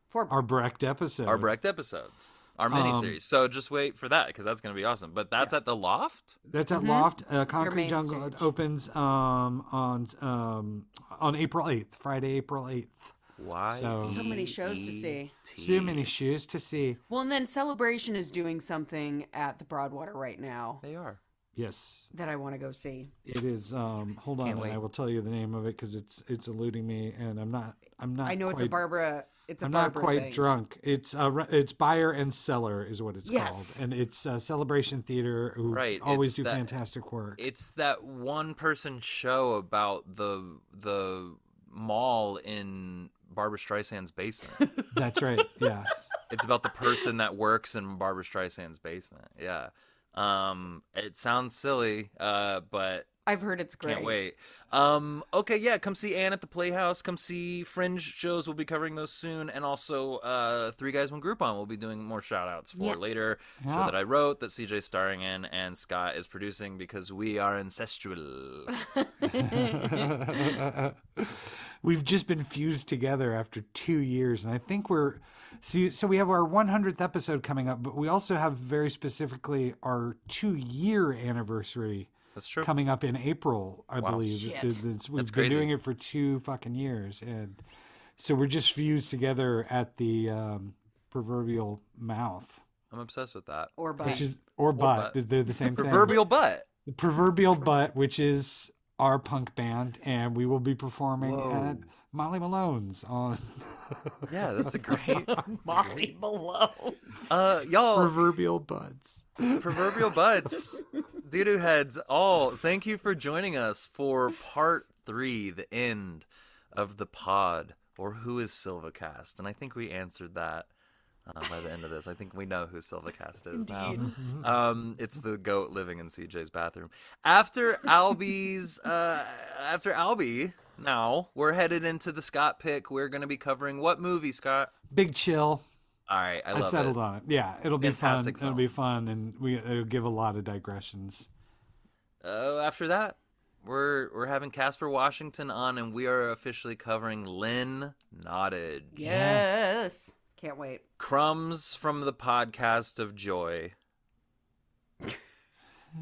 [SPEAKER 4] for
[SPEAKER 3] our Brecht episode.
[SPEAKER 2] our Brecht episodes, our
[SPEAKER 3] Um,
[SPEAKER 2] miniseries. so just wait for that because that's going to be awesome. But that's at the Loft.
[SPEAKER 3] That's at Loft. Uh, Concrete Jungle
[SPEAKER 4] stage.
[SPEAKER 3] it opens um, on um, on April eighth, Friday, April eighth.
[SPEAKER 2] Why?
[SPEAKER 3] So-
[SPEAKER 4] So many shows to see.
[SPEAKER 3] Too many shoes to see.
[SPEAKER 4] Well, and then Celebration is doing something at the Broadwater right now
[SPEAKER 2] They are.
[SPEAKER 3] Yes,
[SPEAKER 4] that I want to go see.
[SPEAKER 3] it is. Um, hold on,
[SPEAKER 2] Can't
[SPEAKER 3] and I will tell you the name of it because it's it's eluding me, and I'm not. I'm not.
[SPEAKER 4] I know it's a Barbara. It's a
[SPEAKER 3] I'm not quite
[SPEAKER 4] thing.
[SPEAKER 3] drunk. It's uh, it's Buyer and Cellar is what it's
[SPEAKER 4] Yes.
[SPEAKER 3] called, and it's uh, Celebration Theater who
[SPEAKER 2] Right,
[SPEAKER 3] always
[SPEAKER 2] it's
[SPEAKER 3] do
[SPEAKER 2] that-
[SPEAKER 3] fantastic work.
[SPEAKER 2] It's that one person show about the the mall in Barbra Streisand's basement.
[SPEAKER 3] That's right. Yes.
[SPEAKER 2] it's about the person that works in Barbra Streisand's basement. Yeah. Um, it sounds silly, uh, but
[SPEAKER 4] I've heard it's great.
[SPEAKER 2] Can't wait. Um, okay, yeah, come see Anne at the Playhouse. Come see Fringe shows. We'll be covering those soon. And also, uh, Three Guys, One Groupon. We'll be doing more shout outs for
[SPEAKER 4] Yeah.
[SPEAKER 2] later. Show that I wrote, that CJ's starring in, and Scott is producing because we are ancestral.
[SPEAKER 3] We've just been fused together after two years, and I think we're see. So we have our 100th episode coming up, but we also have very specifically our two-year anniversary
[SPEAKER 2] That's true.
[SPEAKER 3] coming up in April, I
[SPEAKER 2] Wow.
[SPEAKER 3] believe.
[SPEAKER 4] Shit.
[SPEAKER 3] It- it's- we've
[SPEAKER 2] That's
[SPEAKER 3] been
[SPEAKER 2] crazy.
[SPEAKER 3] doing it for two fucking years, and so we're just fused together at the um, proverbial mouth,
[SPEAKER 2] I'm obsessed with that.
[SPEAKER 4] Or butt.
[SPEAKER 3] which is or butt.
[SPEAKER 2] butt.
[SPEAKER 3] They're the same thing.
[SPEAKER 2] Proverbial butt.
[SPEAKER 3] the proverbial butt, which is our punk band, and we will be performing
[SPEAKER 2] Whoa.
[SPEAKER 3] at Molly Malone's on
[SPEAKER 2] Yeah, that's a great.
[SPEAKER 4] Molly Malone.
[SPEAKER 2] Uh, y'all,
[SPEAKER 3] proverbial buds,
[SPEAKER 2] proverbial buds, doo doo heads, all. Thank you for joining us for part three, the end of the pod, or who is Silvacast? And I think we answered that uh, by the end of this. I think we know who Silvacast is now. Um, it's the goat living in CJ's bathroom. After Albee's, uh, after Albee, now we're headed into the Scott pick. We're going to be covering what movie, Scott?
[SPEAKER 3] Big chill.
[SPEAKER 2] All right, I
[SPEAKER 3] I, settled
[SPEAKER 2] it.
[SPEAKER 3] on it. Yeah, it'll be
[SPEAKER 2] Fantastic
[SPEAKER 3] fun. It'll be fun, and we it'll give a lot of digressions.
[SPEAKER 2] Uh, after that, we're we're having Casper Washington on, and we are officially covering Lynn Nottage.
[SPEAKER 4] Yes. Can't wait.
[SPEAKER 2] Crumbs from the podcast of Joy.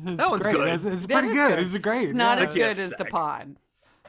[SPEAKER 3] It's
[SPEAKER 2] one's
[SPEAKER 3] great.
[SPEAKER 2] good.
[SPEAKER 3] It's, it's pretty good.
[SPEAKER 4] good.
[SPEAKER 3] It's great.
[SPEAKER 4] It's not
[SPEAKER 3] yeah.
[SPEAKER 4] as good as the pod.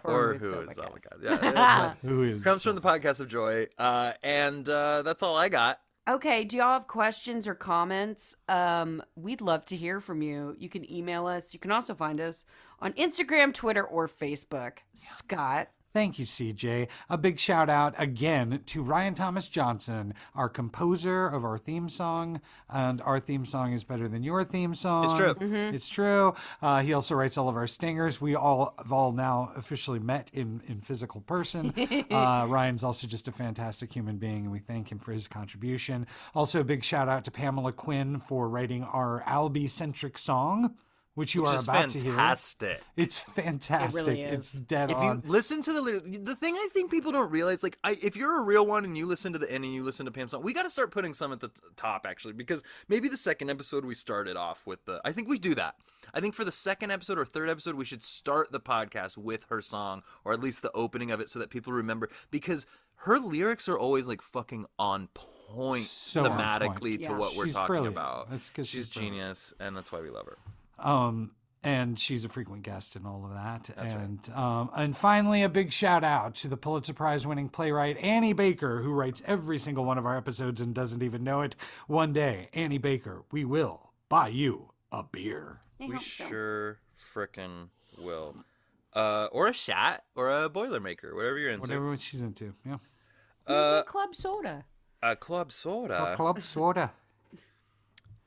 [SPEAKER 2] Or
[SPEAKER 4] with
[SPEAKER 2] who is
[SPEAKER 4] Silvacast.
[SPEAKER 2] Silvacast. Yeah,
[SPEAKER 3] Who is
[SPEAKER 2] Comes from the podcast of Joy. Uh, and uh, that's all I got.
[SPEAKER 4] Okay, do y'all have questions or comments? Um, we'd love to hear from you. You can email us. You can also find us on Instagram, Twitter, or Facebook. Scott.
[SPEAKER 3] Thank you, CJ. A big shout out again to Ryan Thomas Johnson, our composer of our theme song. And our theme song is better than your theme song.
[SPEAKER 2] It's true.
[SPEAKER 3] It's true. Uh, he also writes all of our stingers. We all have all now officially met in, in physical person. uh, Ryan's also just a fantastic human being, and we thank him for his contribution. Also, a big shout out to Pamela Quinn for writing our Albee centric song, which you
[SPEAKER 2] Which
[SPEAKER 3] are
[SPEAKER 2] is
[SPEAKER 3] about to hear.
[SPEAKER 2] fantastic.
[SPEAKER 3] It's fantastic.
[SPEAKER 4] really
[SPEAKER 3] It's
[SPEAKER 4] is.
[SPEAKER 3] dead
[SPEAKER 2] If
[SPEAKER 3] on.
[SPEAKER 2] you listen to the lyrics, the thing I think people don't realize, like, I, if you're a real one and you listen to the end and you listen to Pam's song, we got to start putting some at the t- top actually, because maybe the second episode we started off with the. I think we do that. I think for the second episode or third episode, we should start the podcast with her song, or at least the opening of it, so that people remember, because her lyrics are always like fucking on point
[SPEAKER 3] So on
[SPEAKER 2] thematically
[SPEAKER 3] point.
[SPEAKER 2] to
[SPEAKER 4] Yeah.
[SPEAKER 2] what we're talking
[SPEAKER 3] brilliant.
[SPEAKER 2] about.
[SPEAKER 3] That's 'cause
[SPEAKER 2] she's,
[SPEAKER 3] she's
[SPEAKER 2] genius, and that's why we love her.
[SPEAKER 3] Um, and she's a frequent guest and all of that.
[SPEAKER 2] That's right.
[SPEAKER 3] and um, and finally, a big shout out to the Pulitzer Prize winning playwright Annie Baker, who writes every single one of our episodes and doesn't even know it. One day, Annie Baker, we will buy you a beer.
[SPEAKER 2] We sure frickin' will. Uh, or a shat, or a boilermaker, whatever you're into.
[SPEAKER 3] Whatever she's into. Yeah.
[SPEAKER 2] Uh,
[SPEAKER 4] Club Soda.
[SPEAKER 2] a club soda.
[SPEAKER 3] A club soda.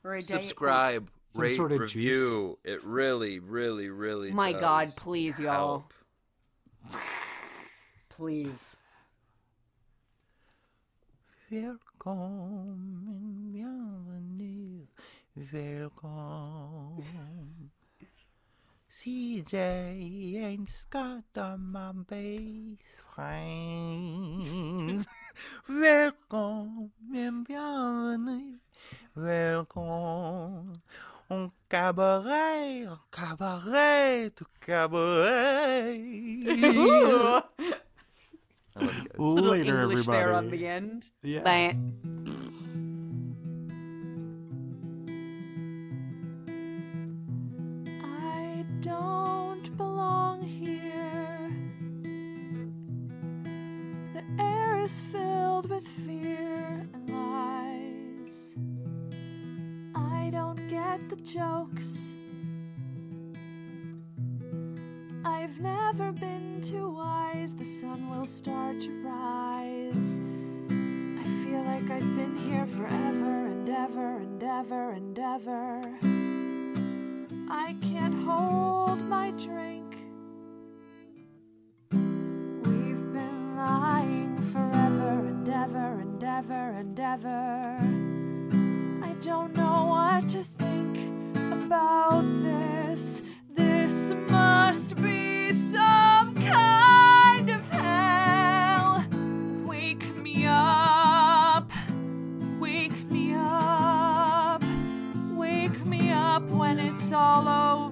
[SPEAKER 4] Or a
[SPEAKER 2] Subscribe,
[SPEAKER 3] Some
[SPEAKER 2] rate,
[SPEAKER 3] sort of
[SPEAKER 2] review. It really, really, really.
[SPEAKER 4] My
[SPEAKER 2] does
[SPEAKER 4] God, please, y'all.
[SPEAKER 2] help.
[SPEAKER 4] Please.
[SPEAKER 2] Velkommen, bienvenue, velkommen. CJ and Scott are my best friends. Velkommen, bienvenue, velkommen. On cabaret, on cabaret, to cabaret. I love.
[SPEAKER 4] Little
[SPEAKER 3] Later,
[SPEAKER 4] English
[SPEAKER 3] everybody.
[SPEAKER 4] there on the end.
[SPEAKER 3] Yeah.
[SPEAKER 4] Bye.
[SPEAKER 1] I don't belong here. The air is filled with fear get the jokes. I've never been too wise. The sun will start to rise. I feel like I've been here forever and ever and ever and ever. I can't hold my drink. We've been lying forever and ever and ever and ever. About this. This must be some kind of hell. Wake me up. Wake me up. Wake me up when it's all over.